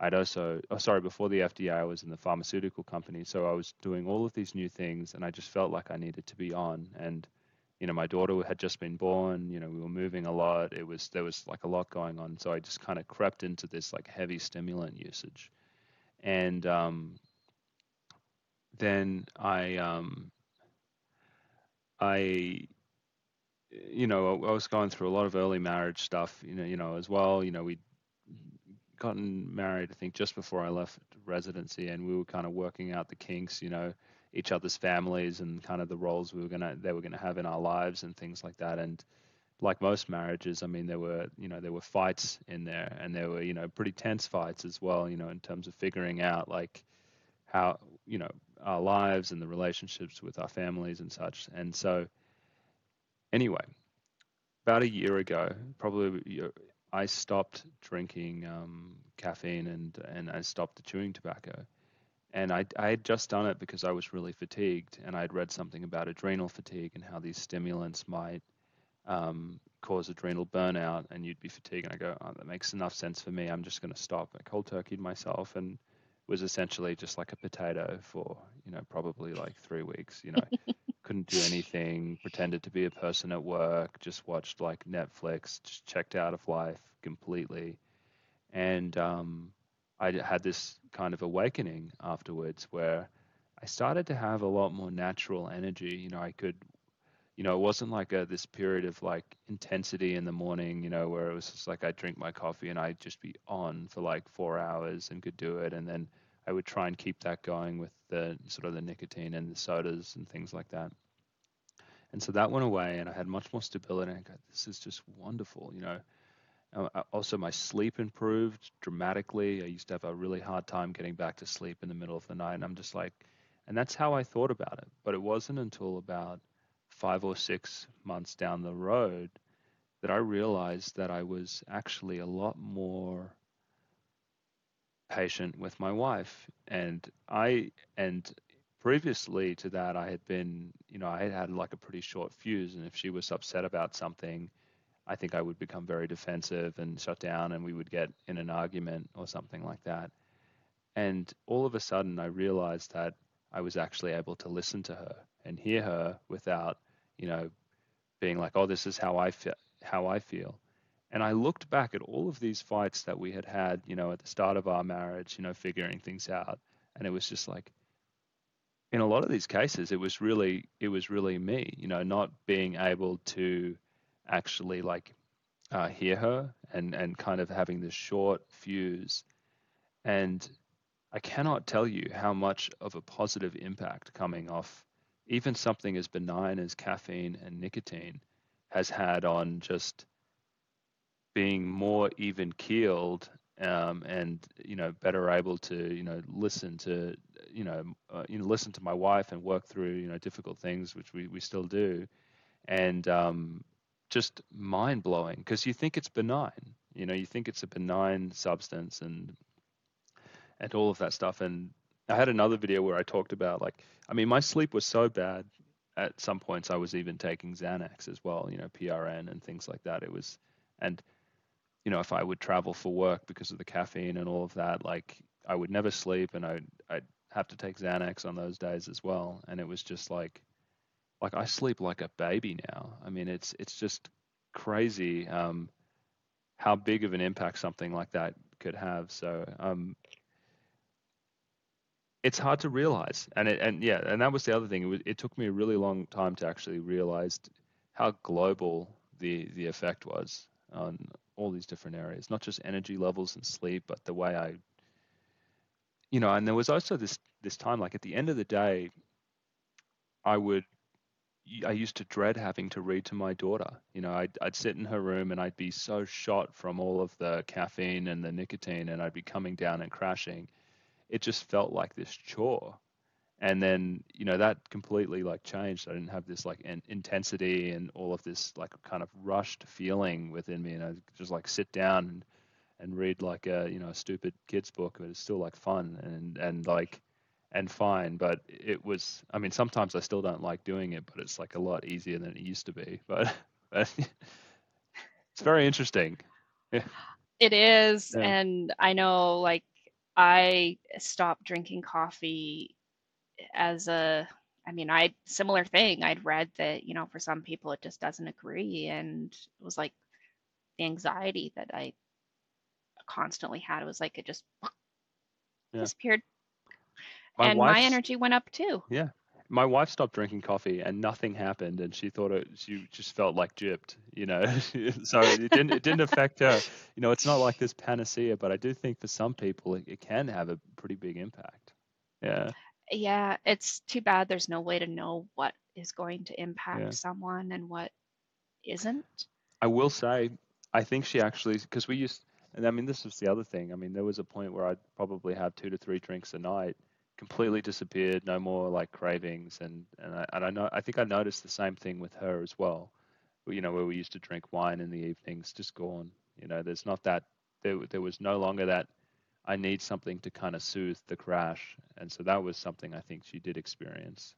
I'd also, oh, sorry, before the FDA, I was in the pharmaceutical company. So I was doing all of these new things, and I just felt like I needed to be on. And you know, my daughter had just been born, you know, we were moving a lot. It was, there was like a lot going on. So I just kind of crept into this like heavy stimulant usage. And um, then I, um, I, you know, I was going through a lot of early marriage stuff, you know, you know, as well. You know, we'd gotten married, I think, just before I left residency, and we were kind of working out the kinks, you know, each other's families and kind of the roles we were gonna they were gonna have in our lives and things like that. And like most marriages, I mean, there were you know there were fights in there, and there were you know pretty tense fights as well. You know, in terms of figuring out like how you know our lives and the relationships with our families and such. And so, anyway, about a year ago, probably I stopped drinking um, caffeine and and I stopped chewing tobacco and I, I had just done it because I was really fatigued, and I'd read something about adrenal fatigue and how these stimulants might um, cause adrenal burnout, and you'd be fatigued. And I go, oh, that makes enough sense for me. I'm just going to stop. I cold turkeyed myself, and was essentially just like a potato for you know probably like three weeks. You know, couldn't do anything. Pretended to be a person at work. Just watched like Netflix. Just checked out of life completely, and um, I had this kind of awakening afterwards where I started to have a lot more natural energy. You know, I could, you know, it wasn't like a, this period of like intensity in the morning, you know, where it was just like I'd drink my coffee and I'd just be on for like four hours and could do it. And then I would try and keep that going with the sort of the nicotine and the sodas and things like that. And so that went away and I had much more stability. And I go, this is just wonderful, you know. Uh, uh, also, my sleep improved dramatically. I used to have a really hard time getting back to sleep in the middle of the night. And I'm just like, and that's how I thought about it. But it wasn't until about five or six months down the road that I realized that I was actually a lot more patient with my wife. And I, and previously to that, I had been, you know, I had had like a pretty short fuse, and if she was upset about something, I think I would become very defensive and shut down, and we would get in an argument or something like that. And all of a sudden, I realized that I was actually able to listen to her and hear her without, you know, being like, "Oh, this is how I feel." How I feel. And I looked back at all of these fights that we had had, you know, at the start of our marriage, you know, figuring things out, and it was just like, in a lot of these cases, it was really, it was really me, you know, not being able to actually like uh, hear her and and kind of having this short fuse, and I cannot tell you how much of a positive impact coming off even something as benign as caffeine and nicotine has had on just being more even keeled um, and you know better able to you know listen to you know uh, you know listen to my wife and work through you know difficult things which we, we still do and um, just mind blowing because you think it's benign you know you think it's a benign substance and and all of that stuff. And I had another video where I talked about like, I mean, my sleep was so bad at some points I was even taking Xanax as well, you know, PRN and things like that. It was, and you know, if I would travel for work because of the caffeine and all of that, like I would never sleep and I'd, I'd have to take Xanax on those days as well. And it was just like, like I sleep like a baby now. I mean, it's, it's just crazy um, how big of an impact something like that could have. So, um, it's hard to realize and it, and yeah and that was the other thing it, was, it took me a really long time to actually realize how global the the effect was on all these different areas not just energy levels and sleep but the way i you know and there was also this this time like at the end of the day i would I used to dread having to read to my daughter. You know, I'd, I'd sit in her room and I'd be so shot from all of the caffeine and the nicotine, and I'd be coming down and crashing it just felt like this chore. And then you know that completely like changed. I didn't have this like in, intensity and all of this like kind of rushed feeling within me. And i just like sit down and, and read like a you know a stupid kids book but it's still like fun and and like and fine. But it was i mean sometimes i still don't like doing it but it's like a lot easier than it used to be. But, but it's very interesting. It is. Yeah. and i know like I stopped drinking coffee as a I mean, I similar thing. I'd read that, you know, for some people it just doesn't agree and it was like the anxiety that I constantly had it was like it just yeah. disappeared. My and my energy went up too. Yeah my wife stopped drinking coffee and nothing happened and she thought it she just felt like gypped you know? So it didn't it didn't affect her. You know it's not like this panacea but i do think for some people it, it can have a pretty big impact. Yeah. Yeah it's too bad there's no way to know what is going to impact yeah. someone and what isn't. I will say i think she actually because we used and i mean this was the other thing. I mean there was a point where i'd probably have two to three drinks a night completely disappeared. No more like cravings, and and I, and I know I think I noticed the same thing with her as well. You know, where we used to drink wine in the evenings, just gone. You know, there's not that there there was no longer that I need something to kind of soothe the crash, and so that was something I think she did experience.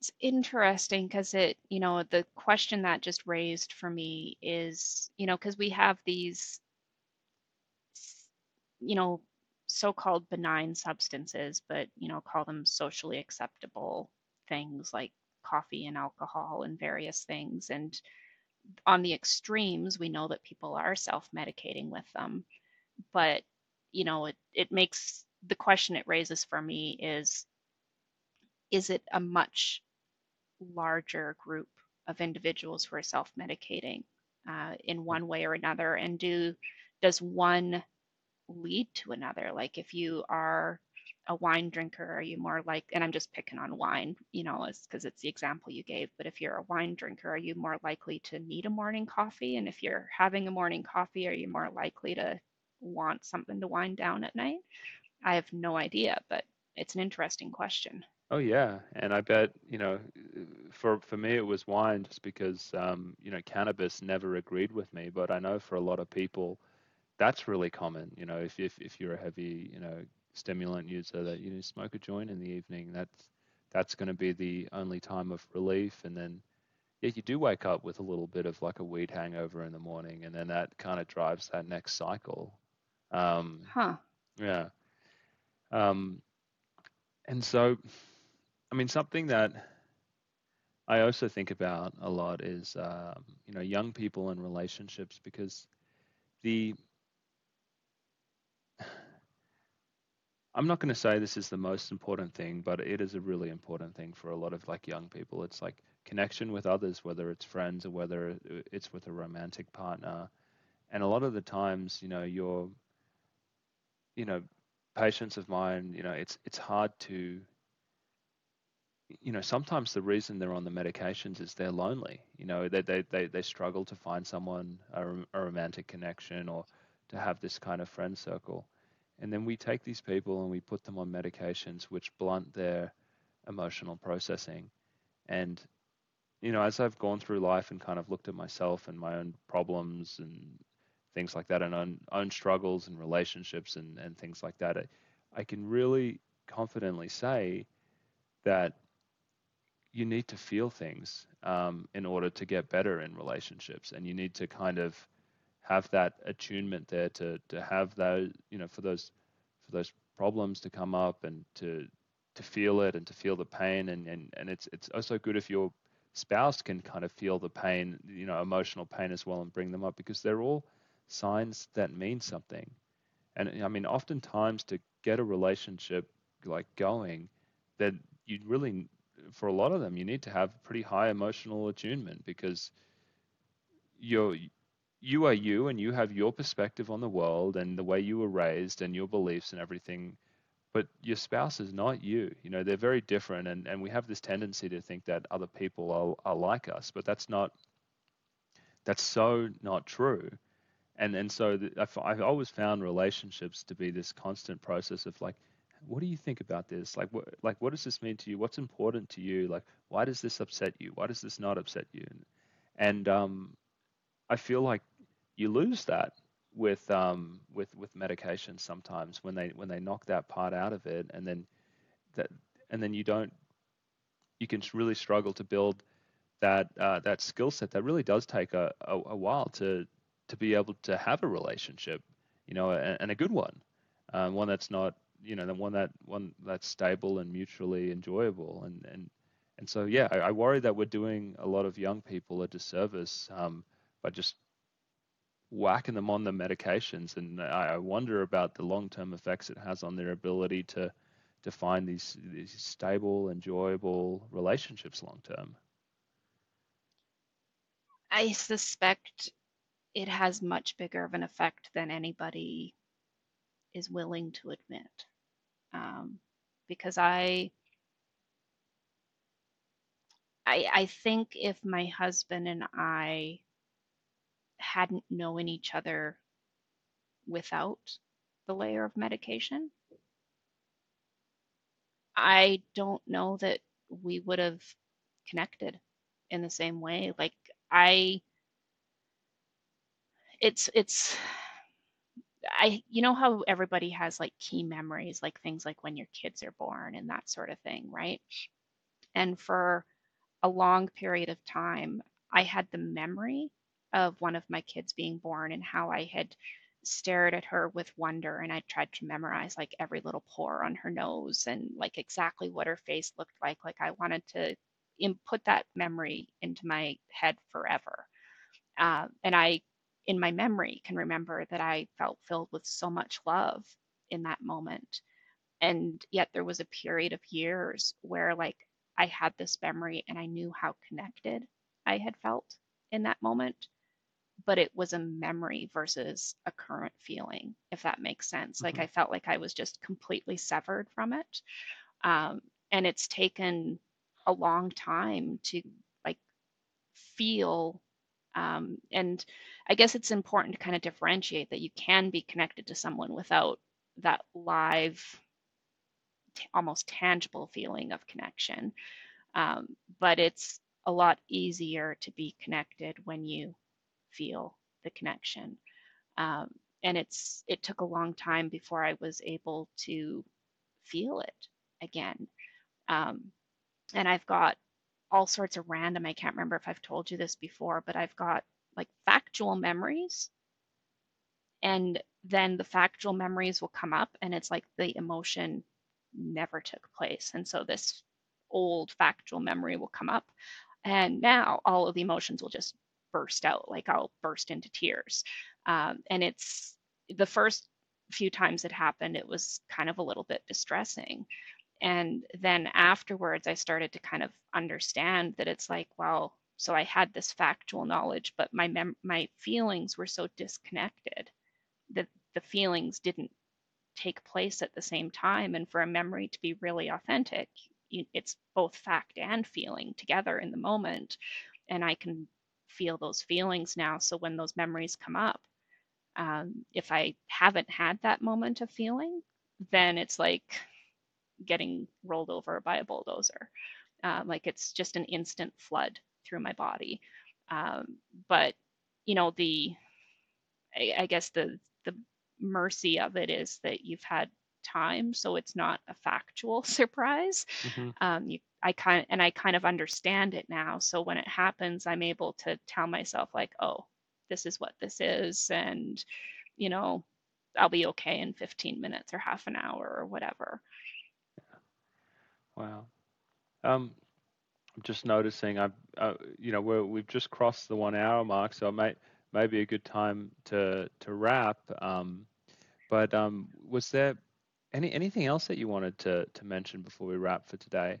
It's interesting because it, you know, the question that just raised for me is, you know, because we have these, you know, so-called benign substances, but you know, call them socially acceptable things like coffee and alcohol and various things. And on the extremes, we know that people are self-medicating with them. But you know, it, it makes the question it raises for me is is it a much larger group of individuals who are self-medicating uh, in one way or another and do does one lead to another. Like if you are a wine drinker, are you more like, and I'm just picking on wine, you know, because it's the example you gave, but if you're a wine drinker, are you more likely to need a morning coffee? And if you're having a morning coffee, are you more likely to want something to wind down at night? I have no idea, but it's an interesting question. Oh yeah, and I bet you know, for for me it was wine just because um, you know cannabis never agreed with me, but I know for a lot of people that's really common. You know, if if if you're a heavy, you know, stimulant user that you smoke a joint in the evening. That's that's going to be the only time of relief, and then yeah, you do wake up with a little bit of like a weed hangover in the morning, and then that kind of drives that next cycle. Um, Huh. yeah. Um, and so, I mean, something that I also think about a lot is, um, you know, young people in relationships because the, I'm not going to say this is the most important thing, but it is a really important thing for a lot of like young people. It's like connection with others, whether it's friends or whether it's with a romantic partner. And a lot of the times, you know, you're, you know, patients of mine, you know, it's it's hard to you know, sometimes the reason they're on the medications is they're lonely. You know, they they they, they struggle to find someone a, a romantic connection or to have this kind of friend circle. And then we take these people and we put them on medications which blunt their emotional processing. And you know, as I've gone through life and kind of looked at myself and my own problems and things like that and own, own struggles and relationships and, and things like that, I, I can really confidently say that you need to feel things um, in order to get better in relationships and you need to kind of have that attunement there to to have those you know for those for those problems to come up and to to feel it and to feel the pain. And and, and it's it's oh also good if your spouse can kind of feel the pain you know emotional pain as well and bring them up because they're all signs that mean something. And i mean oftentimes to get a relationship like going that you really for a lot of them, you need to have pretty high emotional attunement because you're you are you and you have your perspective on the world and the way you were raised and your beliefs and everything but your spouse is not you you know they're very different and, and we have this tendency to think that other people are, are like us but that's not that's so not true and and so the, I've, I've always found relationships to be this constant process of like what do you think about this? Like, what, like, what does this mean to you? What's important to you? Like, why does this upset you? Why does this not upset you? And um, I feel like you lose that with um, with with medication sometimes when they when they knock that part out of it, and then that and then you don't you can really struggle to build that uh, that skill set that really does take a, a, a, while to to be able to have a relationship, you know, and, and a good one, um, one that's not you know the one that one that's stable and mutually enjoyable. And and and so yeah I, I worry that we're doing a lot of young people a disservice um, by just whacking them on the medications. And I, wonder about the long-term effects it has on their ability to to find these these stable enjoyable relationships long term I suspect it has much bigger of an effect than anybody is willing to admit. Um, because I, I I think if my husband and I hadn't known each other without the layer of medication, I don't know that we would have connected in the same way. Like I it's it's I you know how everybody has like key memories, like things like when your kids are born and that sort of thing, right? And for a long period of time, I had the memory of one of my kids being born and how I had stared at her with wonder and I tried to memorize like every little pore on her nose and like exactly what her face looked like. Like I wanted to input that memory into my head forever. Uh, and I in my memory can remember that I felt filled with so much love in that moment. And yet there was a period of years where like I had this memory and I knew how connected I had felt in that moment, but it was a memory versus a current feeling, if that makes sense. Mm-hmm. Like I felt like I was just completely severed from it. Um, and it's taken a long time to like feel um, and I guess it's important to kind of differentiate that you can be connected to someone without that live, t- almost tangible feeling of connection. Um, but it's a lot easier to be connected when you feel the connection. Um, and it's it took a long time before I was able to feel it again. Um, and I've got all sorts of random. I can't remember if I've told you this before, but I've got like factual memories, and then the factual memories will come up, and it's like the emotion never took place, and so this old factual memory will come up, and now all of the emotions will just burst out. Like I'll burst into tears. Um, and it's the first few times it happened, it was kind of a little bit distressing. And then afterwards, I started to kind of understand that it's like, well, so I had this factual knowledge, but my mem- my feelings were so disconnected that the feelings didn't take place at the same time. And for a memory to be really authentic, it's both fact and feeling together in the moment. And I can feel those feelings now. So when those memories come up, um, if I haven't had that moment of feeling, then it's like getting rolled over by a bulldozer. Uh, like it's just an instant flood through my body. Um, but you know the, I, I guess the the mercy of it is that you've had time, so it's not a factual surprise. Mm-hmm. Um, you, I kind and I kind of understand it now. So when it happens, I'm able to tell myself like, oh, this is what this is, and you know, I'll be okay in 15 minutes or half an hour or whatever. Wow. Um, I'm just noticing. I, uh, you know, we we've just crossed the one hour mark, so it may may be a good time to to wrap. Um, but um, was there any anything else that you wanted to to mention before we wrap for today?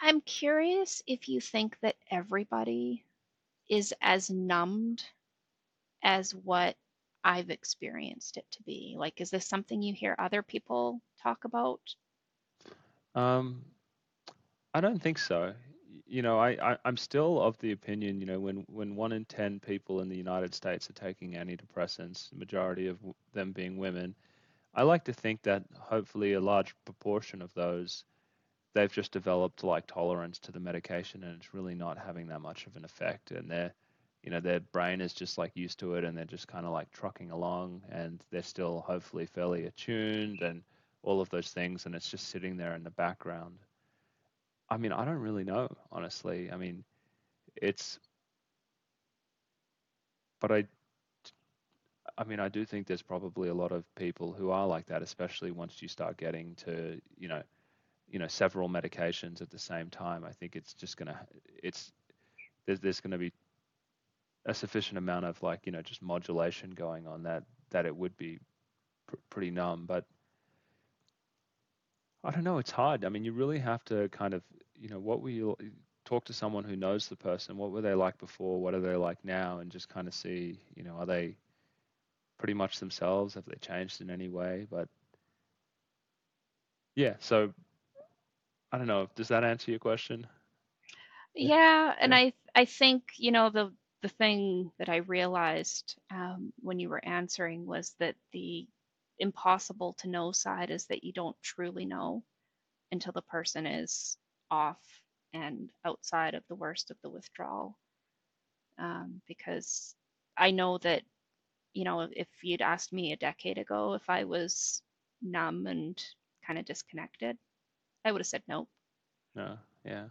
I'm curious if you think that everybody is as numbed as what I've experienced it to be. Like, is this something you hear other people talk about? Um, I don't think so. You know, I, I, am still of the opinion, you know, when, when one in 10 people in the United States are taking antidepressants, majority of them being women, I like to think that hopefully a large proportion of those they've just developed like tolerance to the medication and it's really not having that much of an effect and their you know their brain is just like used to it and they're just kind of like trucking along and they're still hopefully fairly attuned and all of those things and it's just sitting there in the background. I mean i don't really know honestly. I mean it's but i I mean, I do think there's probably a lot of people who are like that, especially once you start getting to, you know, you know, several medications at the same time. I think it's just gonna, it's there's there's gonna be a sufficient amount of like, you know, just modulation going on that that it would be pr- pretty numb. But I don't know. It's hard. I mean, you really have to kind of, you know, what were you talk to someone who knows the person? What were they like before? What are they like now? And just kind of see, you know, are they pretty much themselves? Have they changed in any way? But yeah, so I don't know. Does that answer your question? Yeah, and yeah. I I think you know the the thing that I realized um, when you were answering was that the impossible to know side is that you don't truly know until the person is off and outside of the worst of the withdrawal. Um, because I know that you know, if you'd asked me a decade ago if I was numb and kind of disconnected, I would have said nope. No, yeah.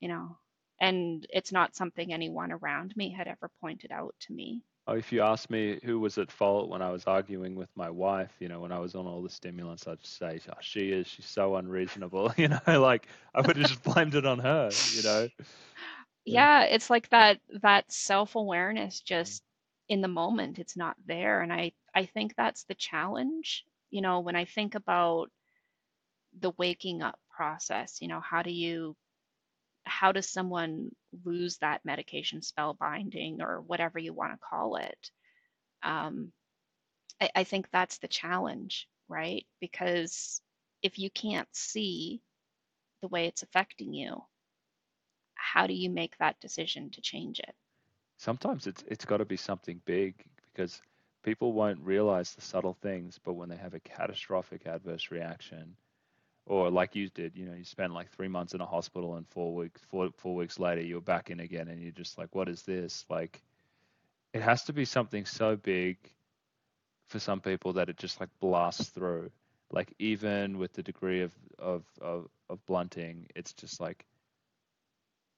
You know, and it's not something anyone around me had ever pointed out to me. Oh, if you asked me who was at fault when I was arguing with my wife, you know, when I was on all the stimulants, I'd say, oh, she is, she's so unreasonable, you know, like I would have just blamed it on her, you know. Yeah, it's like that that self-awareness mm-hmm. just in the moment it's not there and i i think that's the challenge you know when i think about the waking up process you know how do you how does someone lose that medication spell binding or whatever you want to call it? Um, I, I think that's the challenge right? Because if you can't see the way it's affecting you how do you make that decision to change it? Sometimes it's it's got to be something big because people won't realize the subtle things, but when they have a catastrophic adverse reaction, or like you did, you know, you spent like three months in a hospital and four weeks four four weeks later you're back in again and you're just like, what is this? Like, it has to be something so big for some people that it just like blasts through. Like even with the degree of of of, of blunting, it's just like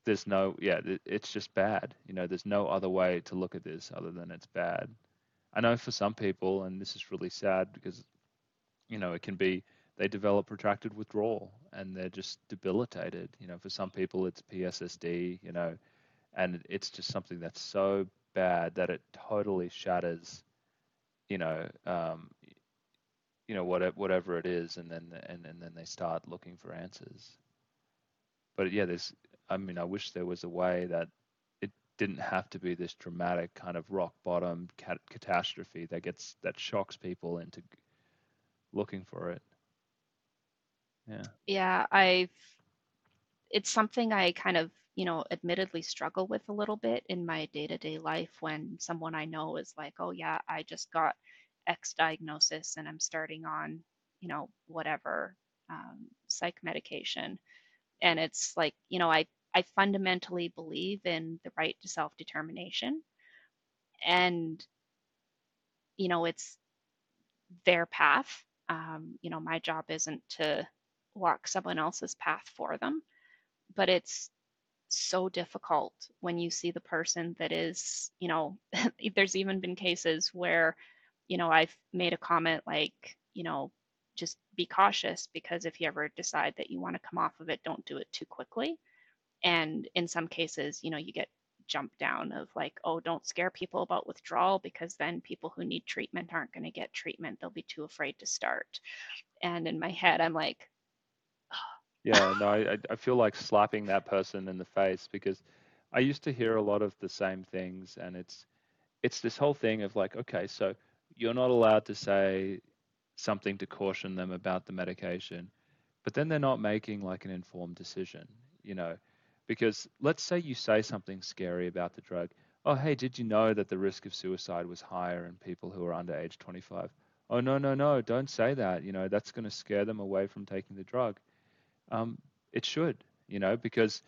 there's no yeah it's just bad you know there's no other way to look at this other than it's bad i know for some people and this is really sad because you know it can be they develop protracted withdrawal and they're just debilitated you know for some people it's pssd you know and it's just something that's so bad that it totally shatters you know um, you know whatever whatever it is and then and, and then they start looking for answers but yeah there's I mean, I wish there was a way that it didn't have to be this dramatic kind of rock bottom cat- catastrophe that gets that shocks people into looking for it. Yeah. Yeah, I've it's something I kind of, you know, admittedly struggle with a little bit in my day-to-day life when someone I know is like, "Oh yeah, I just got X diagnosis and I'm starting on, you know, whatever um, psych medication." and it's like you know i i fundamentally believe in the right to self-determination and you know it's their path um, you know my job isn't to walk someone else's path for them but it's so difficult when you see the person that is you know there's even been cases where you know i've made a comment like you know just be cautious because if you ever decide that you want to come off of it, don't do it too quickly. And in some cases, you know, you get jumped down of like, oh, don't scare people about withdrawal because then people who need treatment aren't going to get treatment. They'll be too afraid to start. And in my head, I'm like, yeah, no, I, I feel like slapping that person in the face because I used to hear a lot of the same things, and it's it's this whole thing of like, okay, so you're not allowed to say something to caution them about the medication, but then they're not making like an informed decision, you know, because let's say you say something scary about the drug. Oh, hey, did you know that the risk of suicide was higher in people who are under age 25? Oh, no, no, no, don't say that. You know, that's going to scare them away from taking the drug. Um, it should, you know, because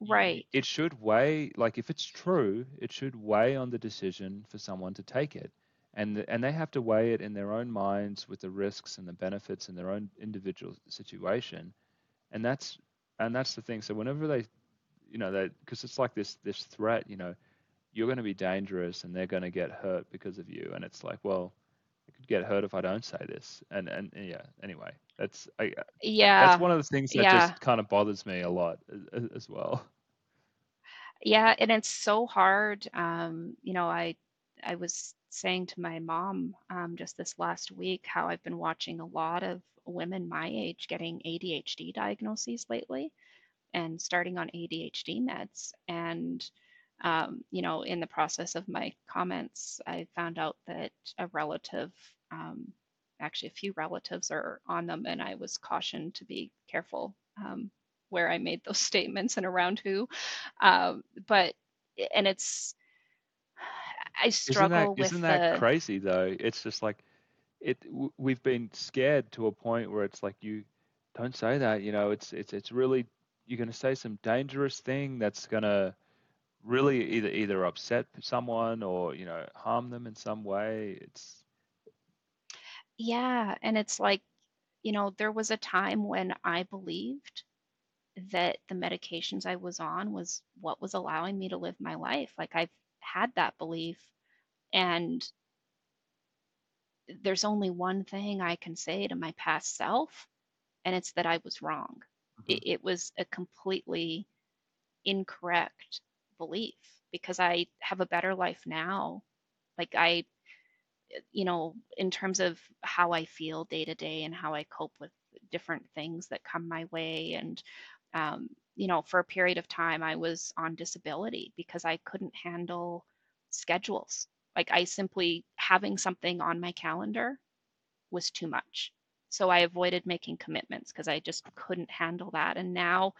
right. It should weigh, like if it's true, it should weigh on the decision for someone to take it. And and they have to weigh it in their own minds with the risks and the benefits in their own individual situation. And that's and that's the thing. So whenever they you know they because it's like this this threat you know you're going to be dangerous and they're going to get hurt because of you. And it's like well get hurt if I don't say this and and, yeah anyway that's I, yeah that's one of the things that yeah. just kind of bothers me a lot as, as well yeah and it's so hard um you know I I was saying to my mom um, just this last week how I've been watching a lot of women my age getting ADHD diagnoses lately and starting on ADHD meds. And, um, you know, in the process of my comments, I found out that a relative, um, actually, a few relatives are on them, and I was cautioned to be careful um, where I made those statements and around who. Um, but, and it's, I struggle isn't that, with isn't that the crazy though? It's just like it. We've been scared to a point where it's like you don't say that. You know, it's it's it's really you're going to say some dangerous thing that's going to really either either upset someone or you know harm them in some way. It's yeah, and it's like, you know, there was a time when I believed that the medications I was on was what was allowing me to live my life. Like I've had that belief and there's only one thing I can say to my past self, and it's that I was wrong. hmm It, it was a completely incorrect belief because I have a better life now. Like, I, you know, in terms of how I feel day to day and how I cope with different things that come my way. And, um, you know, for a period of time, I was on disability because I couldn't handle schedules. Like I simply having something on my calendar was too much. So I avoided making commitments because I just couldn't handle that. And now,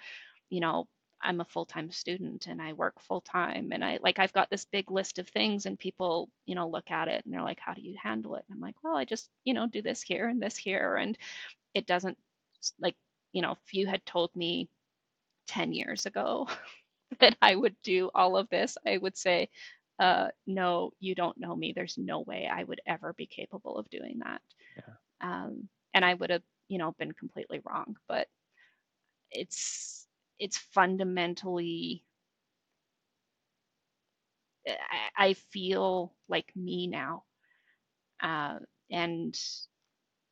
you know, I'm a full-time student and I work full-time and I like I've got this big list of things and people, you know, look at it and they're like, how do you handle it? And I'm like, well, I just, you know, do this here and this here. And it doesn't like, you know, if you had told me 10 years ago that I would do all of this, I would say, uh, no, you don't know me. There's no way I would ever be capable of doing that. Yeah. Um, and I would have, you know, been completely wrong. But it's it's fundamentally I, I feel like me now. Uh, and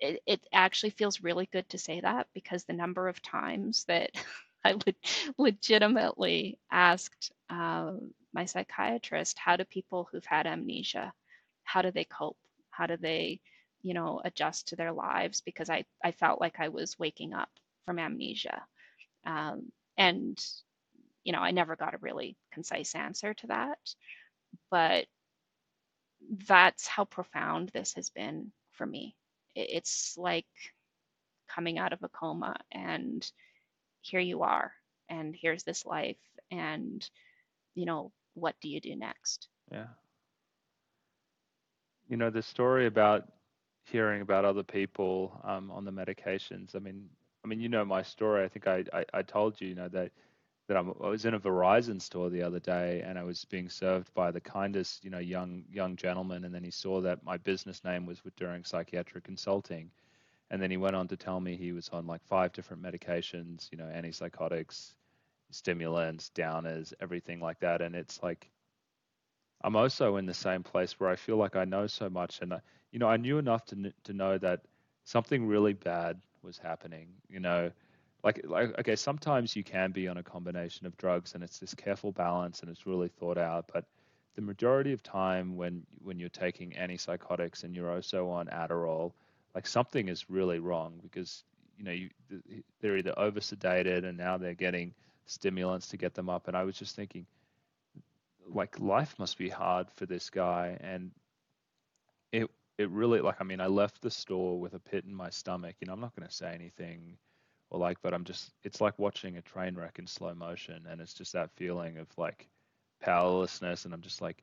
it, it actually feels really good to say that because the number of times that I would legitimately asked uh, my psychiatrist, how do people who've had amnesia, how do they cope? How do they, you know, adjust to their lives? Because I, I felt like I was waking up from amnesia. Um, and, you know, I never got a really concise answer to that. But that's how profound this has been for me. It's like coming out of a coma and here you are and here's this life and you know what do you do next yeah you know the story about hearing about other people um, on the medications i mean i mean you know my story i think i i, I told you you know that that I'm, i was in a Verizon store the other day and I was being served by the kindest, you know, young young gentleman, and then he saw that my business name was Witt-Doerring Psychiatric Consulting, and then he went on to tell me he was on like five different medications, you know, antipsychotics, stimulants, downers, everything like that. And it's like, I'm also in the same place where I feel like I know so much. And, I, you know, I knew enough to, to know that something really bad was happening, you know, like, like, okay, sometimes you can be on a combination of drugs and it's this careful balance and it's really thought out. But the majority of time when, when you're taking antipsychotics and you're also on Adderall, like something is really wrong because you know you, they're either over sedated and now they're getting stimulants to get them up and i was just thinking like life must be hard for this guy and it it really like i mean i left the store with a pit in my stomach you know i'm not going to say anything or like but i'm just it's like watching a train wreck in slow motion and it's just that feeling of like powerlessness and i'm just like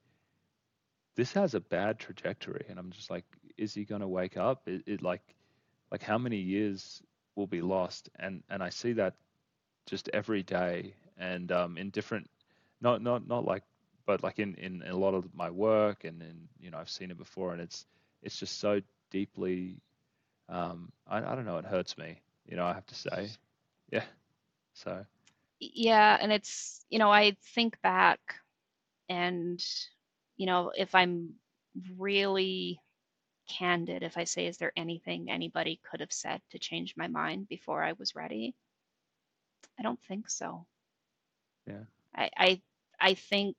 this has a bad trajectory and i'm just like is he going to wake up? It, it, like like how many years will be lost? And and i see that just every day and um in different not not not like but like in in a lot of my work and in you know i've seen it before and it's it's just so deeply um i, I don't know it hurts me you know i have to say yeah so yeah and it's you know i think back and you know, if I'm really candid, if I say, is there anything anybody could have said to change my mind before I was ready? I don't think so. Yeah. I I, I think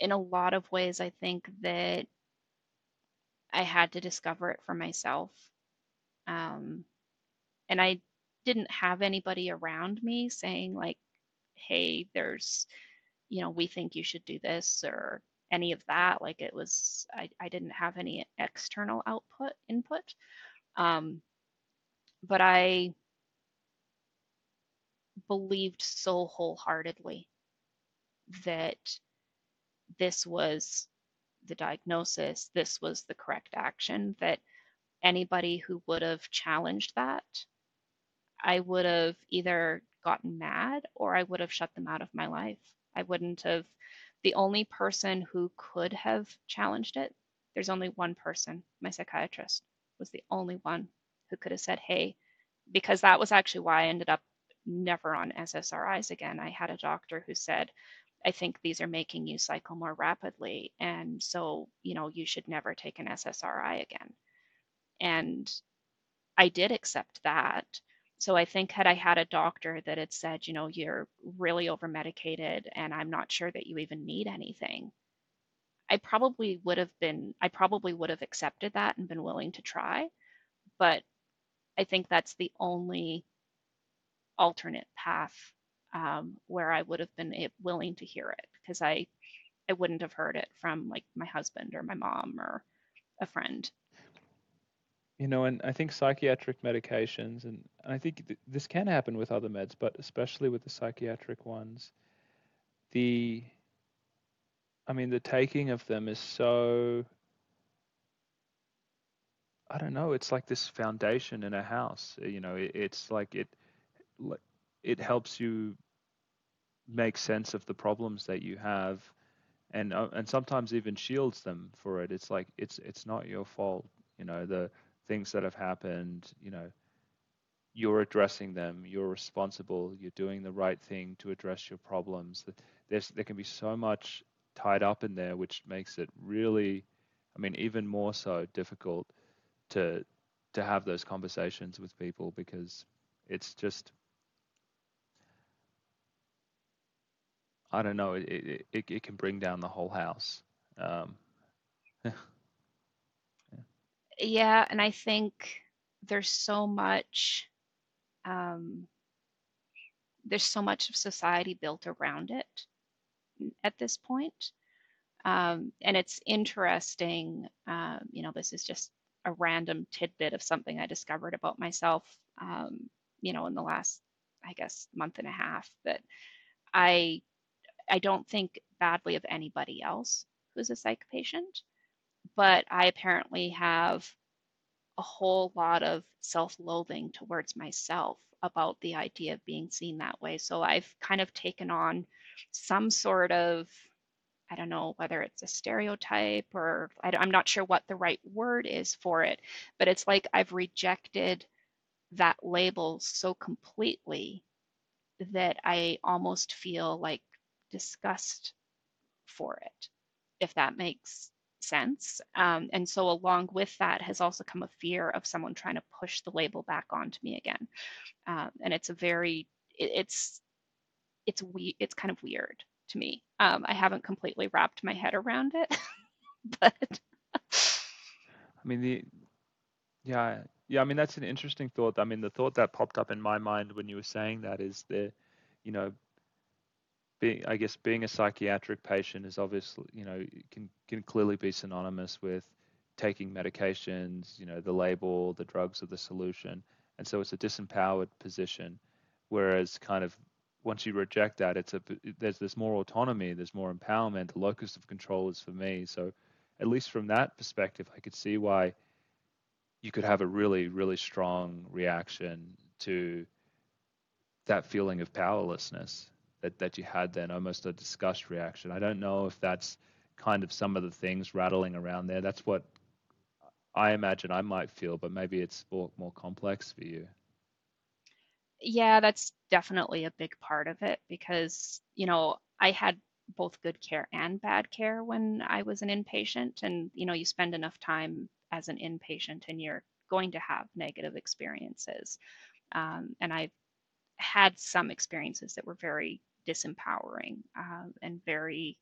in a lot of ways, I think that I had to discover it for myself. Um, and I didn't have anybody around me saying, like, hey, there's you know, we think you should do this or any of that. Like it was, I, I didn't have any external output input. Um, but I believed so wholeheartedly that this was the diagnosis, this was the correct action, that anybody who would have challenged that, I would have either gotten mad or I would have shut them out of my life. I wouldn't have. The only person who could have challenged it, there's only one person, my psychiatrist was the only one who could have said, hey, because that was actually why I ended up never on SSRIs again. I had a doctor who said, I think these are making you cycle more rapidly. And so, you know, you should never take an SSRI again. And I did accept that. So I think had I had a doctor that had said, you know, you're really over medicated and I'm not sure that you even need anything, I probably would have been, I probably would have accepted that and been willing to try. But I think that's the only alternate path um, where I would have been willing to hear it because I, I wouldn't have heard it from like my husband or my mom or a friend you know, and I think psychiatric medications, and I think th- this can happen with other meds, but especially with the psychiatric ones, the, I mean, the taking of them is so, I don't know, it's like this foundation in a house. You know, it, it's like it, it helps you make sense of the problems that you have and uh, and sometimes even shields them for it. It's like it's it's not your fault you know the things that have happened you know. You're addressing them you're responsible you're doing the right thing to address your problems. There's there can be so much tied up in there which makes it really i mean even more so difficult to to have those conversations with people because it's just I don't know, it, it, it can bring down the whole house. Um, yeah. yeah, and I think there's so much, um, there's so much of society built around it at this point. Um, and it's interesting, um, you know, this is just a random tidbit of something I discovered about myself, um, you know, in the last, I guess, month and a half that I I don't think badly of anybody else who's a psych patient, but I apparently have a whole lot of self loathing towards myself about the idea of being seen that way. So I've kind of taken on some sort of, I don't know whether it's a stereotype or I, am not sure what the right word is for it, but it's like I've rejected that label so completely that I almost feel like disgust for it, if that makes sense. Um, and so along with that has also come a fear of someone trying to push the label back onto me again. Um, and it's a very, it, it's, it's we, it's kind of weird to me. Um, I haven't completely wrapped my head around it, but. I mean the, yeah, yeah. I mean that's an interesting thought. I mean the thought that popped up in my mind when you were saying that is the, you know, being, I guess being a psychiatric patient is obviously, you know, can can clearly be synonymous with taking medications, you know, the label, the drugs are the solution, and so it's a disempowered position. Whereas, kind of once you reject that, it's a there's this more autonomy, there's more empowerment. The locus of control is for me. So, at least from that perspective, I could see why you could have a really really strong reaction to that feeling of powerlessness that, that you had then, almost a disgust reaction. I don't know if that's kind of some of the things rattling around there. That's what I imagine I might feel, but maybe it's more, more complex for you. Yeah, that's definitely a big part of it because, you know, I had both good care and bad care when I was an inpatient. And, you know, you spend enough time as an inpatient and you're going to have negative experiences. Um, and I've had some experiences that were very disempowering um, and very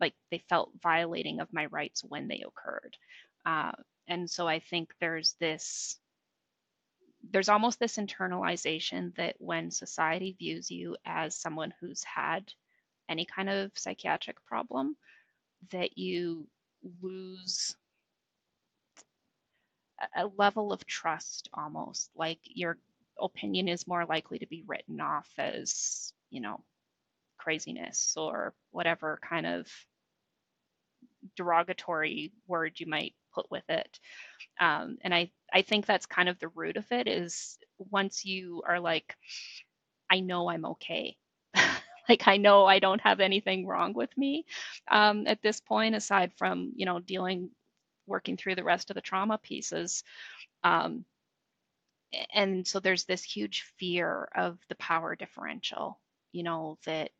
like they felt violating of my rights when they occurred. Uh, and so I think there's this there's almost this internalization that when society views you as someone who's had any kind of psychiatric problem, that you lose a level of trust almost like your opinion is more likely to be written off as you know craziness or whatever kind of derogatory word you might put with it. Um, and I, I think that's kind of the root of it is once you are like, I know I'm okay. like I know I don't have anything wrong with me um, at this point, aside from you know dealing, working through the rest of the trauma pieces. Um, and so there's this huge fear of the power differential, you know, that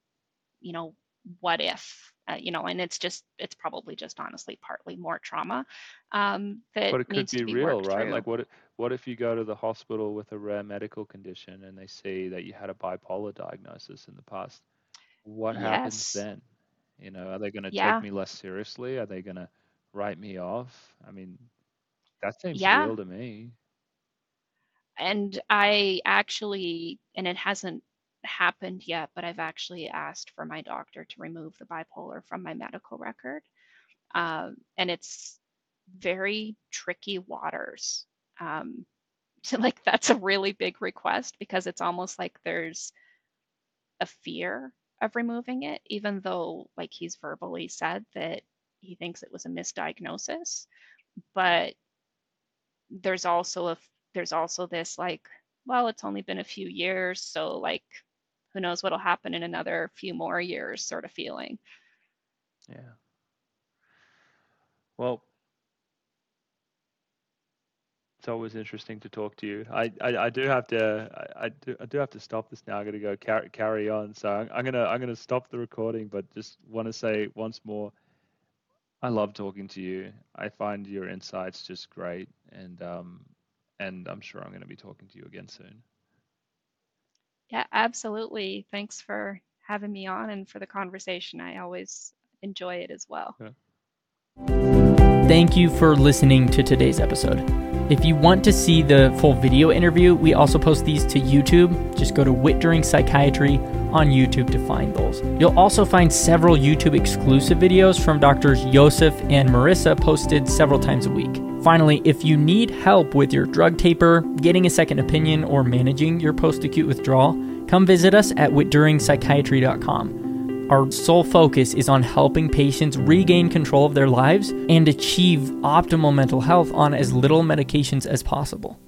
you know, what if, uh, you know, and it's just, it's probably just honestly partly more trauma um, that but it could be, be real, right? Through. Like, what if, what if you go to the hospital with a rare medical condition and they see that you had a bipolar diagnosis in the past? What yes. happens then? You know, are they going to yeah. take me less seriously? Are they going to write me off? I mean, that seems yeah. real to me. And I actually, and it hasn't happened yet, but I've actually asked for my doctor to remove the bipolar from my medical record. Um, and it's very tricky waters. Um, so like that's a really big request because it's almost like there's a fear of removing it, even though like he's verbally said that he thinks it was a misdiagnosis. But there's also a there's also this like, well, it's only been a few years, so like who knows what'll happen in another few more years sort of feeling. Yeah. Well, it's always interesting to talk to you. I, I, I do have to I, I, do I do have to stop this now. I'm gonna go carry carry on. So I'm, I'm gonna I'm gonna stop the recording, but just want to say once more, I love talking to you. I find your insights just great, and um and I'm sure I'm gonna be talking to you again soon. Yeah, absolutely. Thanks for having me on and for the conversation. I always enjoy it as well. Yeah. Thank you for listening to today's episode. If you want to see the full video interview, we also post these to YouTube. Just go to Witt-Doerring Psychiatry on YouTube to find those. You'll also find several YouTube exclusive videos from doctors Josef and Marissa posted several times a week. Finally, if you need help with your drug taper, getting a second opinion, or managing your post acute withdrawal, come visit us at witduringpsychiatry.com. Our sole focus is on helping patients regain control of their lives and achieve optimal mental health on as little medications as possible.